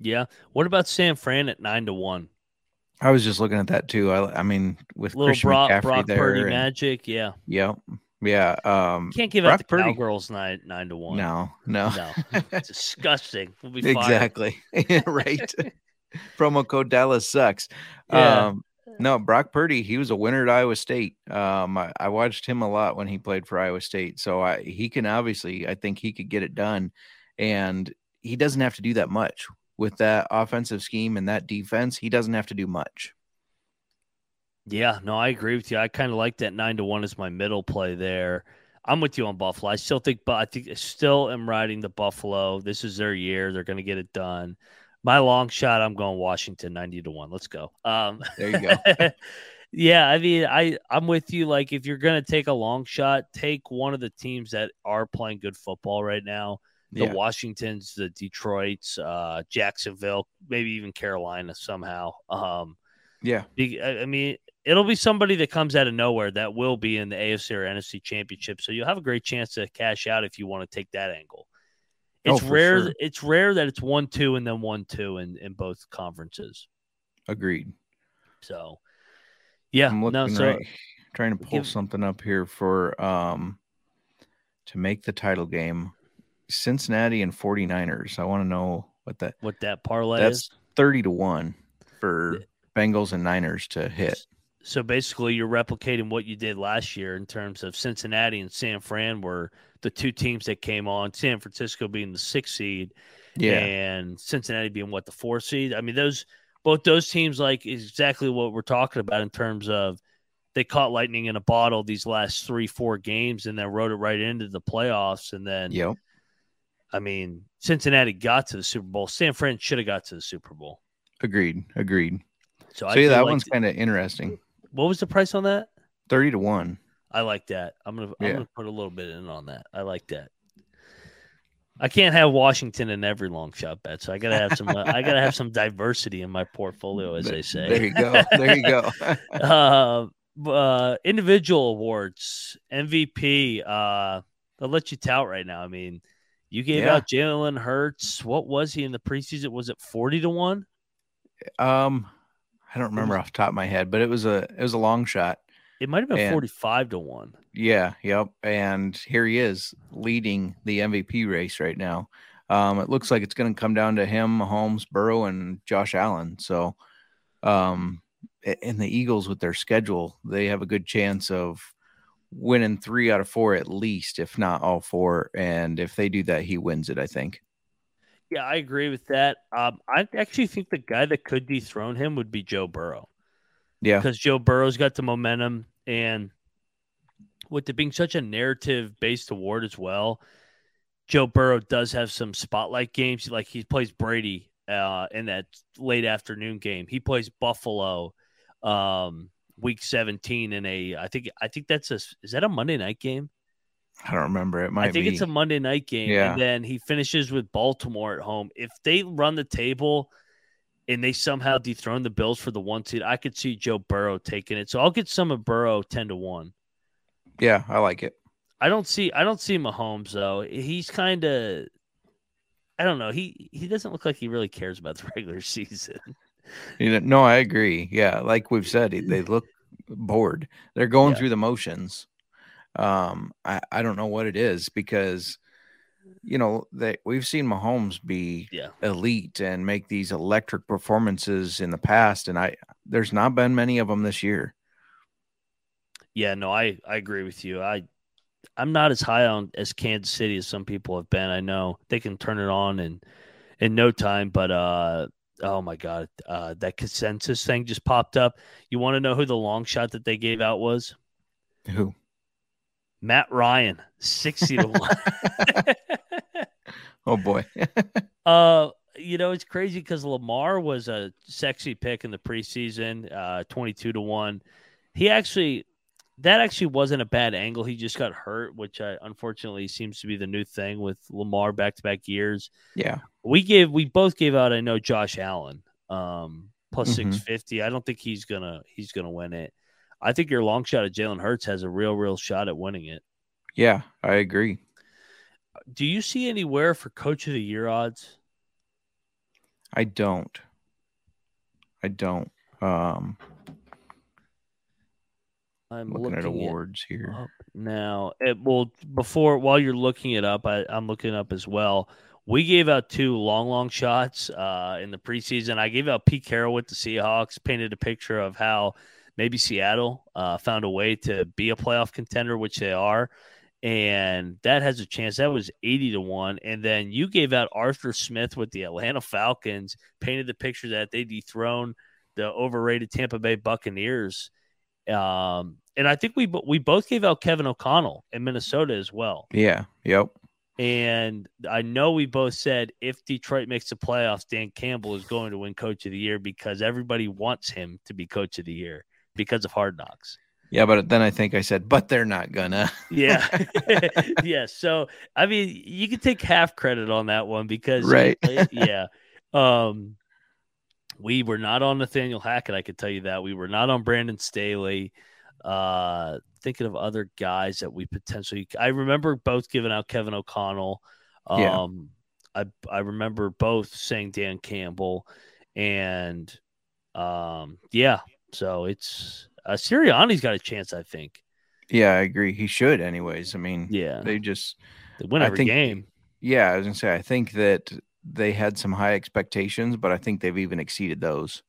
Yeah. What about San Fran at nine to one? I was just looking at that too. I, I mean, with Little Christian Brock, McCaffrey Brock there, Purdy and- magic. Yeah. yeah, yeah. Um, Can't give out the Brock Purdy- Cowgirls nine nine to one. no, no, No. It's disgusting. We'll be exactly right. Promo code Dallas sucks. Yeah. Um, no, Brock Purdy, he was a winner at Iowa State. Um, I, I watched him a lot when he played for Iowa State, so I he can obviously, I think he could get it done, and he doesn't have to do that much with that offensive scheme and that defense. He doesn't have to do much. Yeah, no, I agree with you. I kind of like that nine to one as my middle play there. I'm with you on Buffalo. I still think, but I think I still am riding the Buffalo. This is their year. They're going to get it done. My long shot, I'm going Washington, ninety to one. Let's go. Um, There you go. yeah, I mean, I I'm with you. Like, if you're going to take a long shot, take one of the teams that are playing good football right now. The Yeah. Washingtons, the Detroits, uh, Jacksonville, maybe even Carolina somehow. Um, Yeah, I I mean, it'll be somebody that comes out of nowhere that will be in the AFC or NFC championship. So you'll have a great chance to cash out if you want to take that angle. Oh, It's for rare. sure. It's rare that it's one two and then one two in in both conferences. agreed. So, yeah, I'm looking no. So right, trying to pull give- something up here for um to make the title game. Cincinnati and 49ers. I want to know what that what that parlay That's is. 30 to 1 for Bengals and Niners to hit. So basically, you're replicating what you did last year in terms of Cincinnati and San Fran were the two teams that came on. San Francisco being the sixth seed, Yeah. and Cincinnati being what the four seed. I mean, those both those teams like exactly what we're talking about in terms of they caught lightning in a bottle these last three four games and then rode it right into the playoffs. And then Yep. I mean, Cincinnati got to the Super Bowl. San Fran should have got to the Super Bowl. Agreed. Agreed. So, So I yeah, that like- one's kind of interesting. What was the price on that? 30 to 1. I like that. I'm gonna I'm gonna put a little bit in on that. I like that. I can't have Washington in every long shot bet, so I gotta have some. I gotta have some diversity in my portfolio, as they say. There you go. There you go. uh, uh, individual awards, MVP. Uh, I'll let you tout right now. I mean, you gave Yeah. out Jalen Hurts. What was he in the preseason? Was it forty to one? um I don't remember off the top of my head, but it was a it was a long shot. It might have been And- forty-five to one. Yeah, yep. And here he is leading the MVP race right now. Um, it looks like it's going to come down to him, Mahomes, Burrow, and Josh Allen. So, um, and the Eagles with their schedule, they have a good chance of winning three out of four at least, if not all four. And if they do that, he wins it. I think. Yeah, I agree with that. Um, I actually think the guy that could dethrone him would be Joe Burrow. Yeah, because Joe Burrow's got the momentum, and with it being such a narrative-based award as well, Joe Burrow does have some spotlight games. Like he plays Brady uh, in that late afternoon game. He plays Buffalo, um, week seventeen in a. I think I think that's a. Is that a Monday night game? I don't remember. It might I think be. it's a Monday night game, Yeah. and then he finishes with Baltimore at home. If they run the table and they somehow dethrone the Bills for the one seed, I could see Joe Burrow taking it. So I'll get some of Burrow ten to one. yeah, I like it. I don't see I don't see Mahomes though. He's kind of I don't know. He he doesn't look like he really cares about the regular season. You know, no, I agree. Yeah, like we've said, they look bored. They're going Yeah. through the motions. Um, I, I don't know what it is because you know that we've seen Mahomes be Yeah. elite and make these electric performances in the past, and I there's not been many of them this year. Yeah, no, I I agree with you. I I'm not as high on as Kansas City as some people have been. I know they can turn it on in in no time, but uh oh my god, uh that consensus thing just popped up. You want to know who the long shot that they gave out was? Who? Matt Ryan, 60 to 1. Oh boy. Uh, you know, it's crazy because Lamar was a sexy pick in the preseason, uh, 22 to 1. He actually, that actually wasn't a bad angle. He just got hurt, which uh, unfortunately seems to be the new thing with Lamar back to back years. yeah. We gave, we both gave out, I know, Josh Allen, um, plus Mhm. 650. I don't think he's gonna, he's gonna win it. I think your long shot at Jalen Hurts has a real, real shot at winning it. Yeah, I agree. Do you see anywhere for coach of the year odds? I don't. I don't. Um I'm looking, at at- awards here. now. It well before while you're looking it up, I, I'm looking up as well. We gave out two long, long shots uh, in the preseason. I gave out Pete Carroll with the Seahawks, painted a picture of how maybe Seattle uh, found a way to be a playoff contender, which they are. And that has a chance. That was 80 to 1. And then you gave out Arthur Smith with the Atlanta Falcons, painted the picture that they dethrone the overrated Tampa Bay Buccaneers. Um, and I think we we both gave out Kevin O'Connell in Minnesota as well. Yeah. Yep. And I know we both said if Detroit makes the playoffs, Dan Campbell is going to win Coach of the Year because everybody wants him to be Coach of the Year because of Hard Knocks. Yeah, but then I think I said, but they're not gonna. Yeah, yeah. So I mean, you can take half credit on that one because Right. yeah. Um, we were not on Nathaniel Hackett. I could tell you that we were not on Brandon Staley. Uh, thinking of other guys that we potentially. I remember both giving out Kevin O'Connell. Um, Yeah. I I remember both saying Dan Campbell, and um, yeah. So it's uh, Sirianni's got a chance. I think. Yeah, I agree. He should, anyways. I mean, Yeah, they just, they win I every think- game. yeah, I was gonna say, I think that they had some high expectations, but I think they've even exceeded those.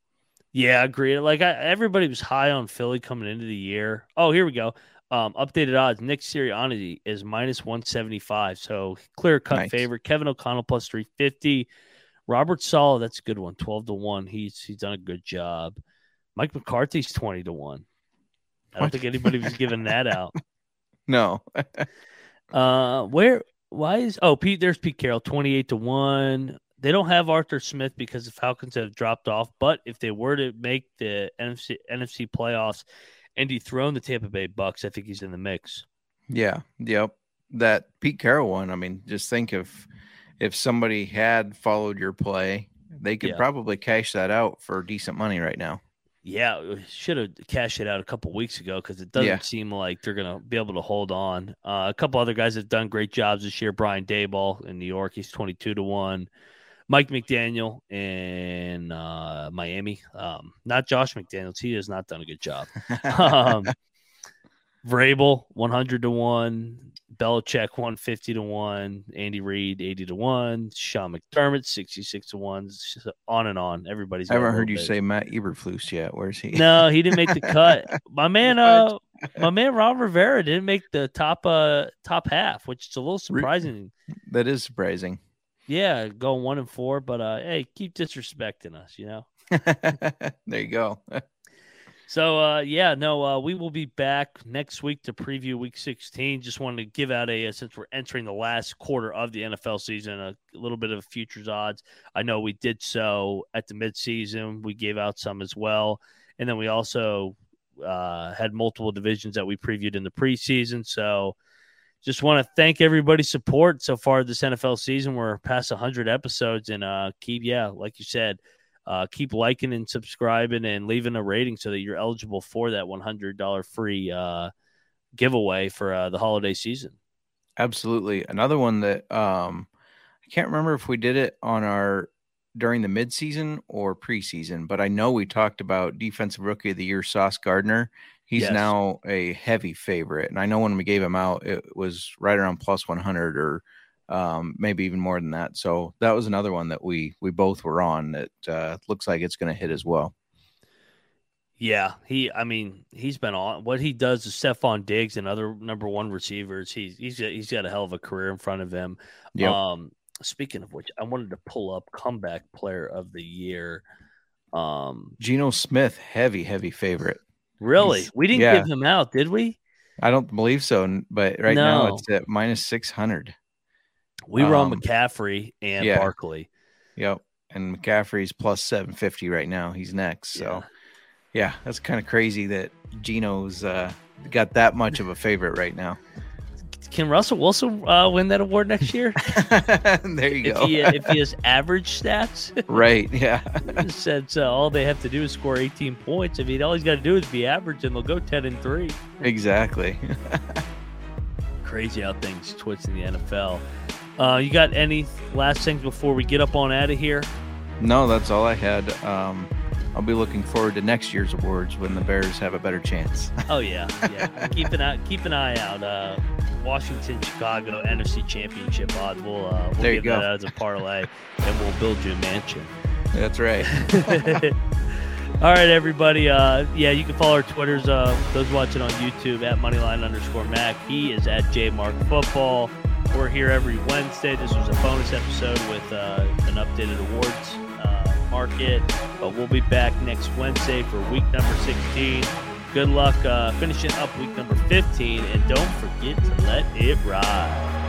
Yeah, agreed. Like I, everybody was high on Philly coming into the year. Oh, here we go. Um, updated odds: Nick Sirianni is minus one seventy five, so clear cut Nice. favorite. Kevin O'Connell plus three fifty. Robert Saleh, that's a good one, twelve to one. He's he's done a good job. Mike McCarthy's twenty to one. I don't think anybody was giving that out. No. Uh, where? Why is? Oh, Pete. There's Pete Carroll, twenty-eight to one. They don't have Arthur Smith because the Falcons have dropped off. But if they were to make the NFC NFC playoffs and dethrone the Tampa Bay Bucks, I think he's in the mix. Yeah. Yep. That Pete Carroll one. I mean, just think if if somebody had followed your play, they could Yeah. probably cash that out for decent money right now. Yeah, should have cashed it out a couple weeks ago because it doesn't Yeah. seem like they're gonna be able to hold on. Uh, a couple other guys have done great jobs this year. Brian Daboll in New York, he's twenty-two to one. Mike McDaniel in uh, Miami, um, not Josh McDaniels. He has not done a good job. um, Vrabel, 100 to 1. Belichick, 150 to 1. Andy Reid, 80 to 1. Sean McDermott, 66 to 1. On and on. Everybody's I haven't heard you bit. say Matt Eberflus yet. Where's he? No, he didn't make the cut. My man, uh, my man Ron Rivera didn't make the top uh top half, which is a little surprising. That is surprising. Yeah, going one and four, but uh, hey, keep disrespecting us, you know. there you go. So uh yeah, no, uh we will be back next week to preview week 16. Just wanted to give out a uh, since we're entering the last quarter of the NFL season, a little bit of futures odds. I know we did so at the midseason. We gave out some as well. And then we also uh had multiple divisions that we previewed in the preseason. So just want to thank everybody's support so far this NFL season. We're past 100 episodes and uh keep yeah, like you said, uh, keep liking and subscribing and leaving a rating so that you're eligible for that $100 free uh, giveaway for uh, the holiday season. Absolutely. Another one that um I can't remember if we did it on our during the midseason or preseason, but I know we talked about defensive rookie of the year Sauce Gardner. He's Yes. now a heavy favorite. And I know when we gave him out, it was right around plus 100 or um, maybe even more than that. So that was another one that we we both were on that uh, looks like it's going to hit as well. Yeah, he. I mean, he's been on what he does is Stefon Diggs and other number one receivers. He's he's he's got a hell of a career in front of him. Yep. Um, speaking of which, I wanted to pull up comeback player of the year. Um, Geno Smith, heavy, heavy favorite. really, He's- we didn't yeah. give him out, did we? I don't believe so, but right now it's at minus 600. We were on Um, McCaffrey and yeah. Barkley. Yep. And McCaffrey's plus 750 right now. He's next. So, Yeah. yeah, that's kind of crazy that Geno's uh, got that much of a favorite right now. Can Russell Wilson uh, win that award next year? there you if go. he if he has average stats, right. Yeah. since uh, all they have to do is score 18 points. I mean, all he's got to do is be average, and they'll go 10 and three. exactly. Crazy how things twist in the NFL. Uh, you got any last things before we get up on out of here? no, that's all I had. Um, I'll be looking forward to next year's awards when the Bears have a better chance. Oh yeah, yeah. keep an eye keep an eye out. Uh, Washington, Chicago, NFC Championship odds. We'll uh, we'll There you give that as a parlay, and we'll build you a mansion. that's right. All right, everybody. Uh, yeah, you can follow our Twitters. Uh, those watching on YouTube at Moneyline underscore Mac. He is at JMark Football. We're here every Wednesday. This was a bonus episode with uh, an updated awards uh, market, but we'll be back next Wednesday for week number 16. Good luck uh, finishing up week number 15, and don't forget to let it ride.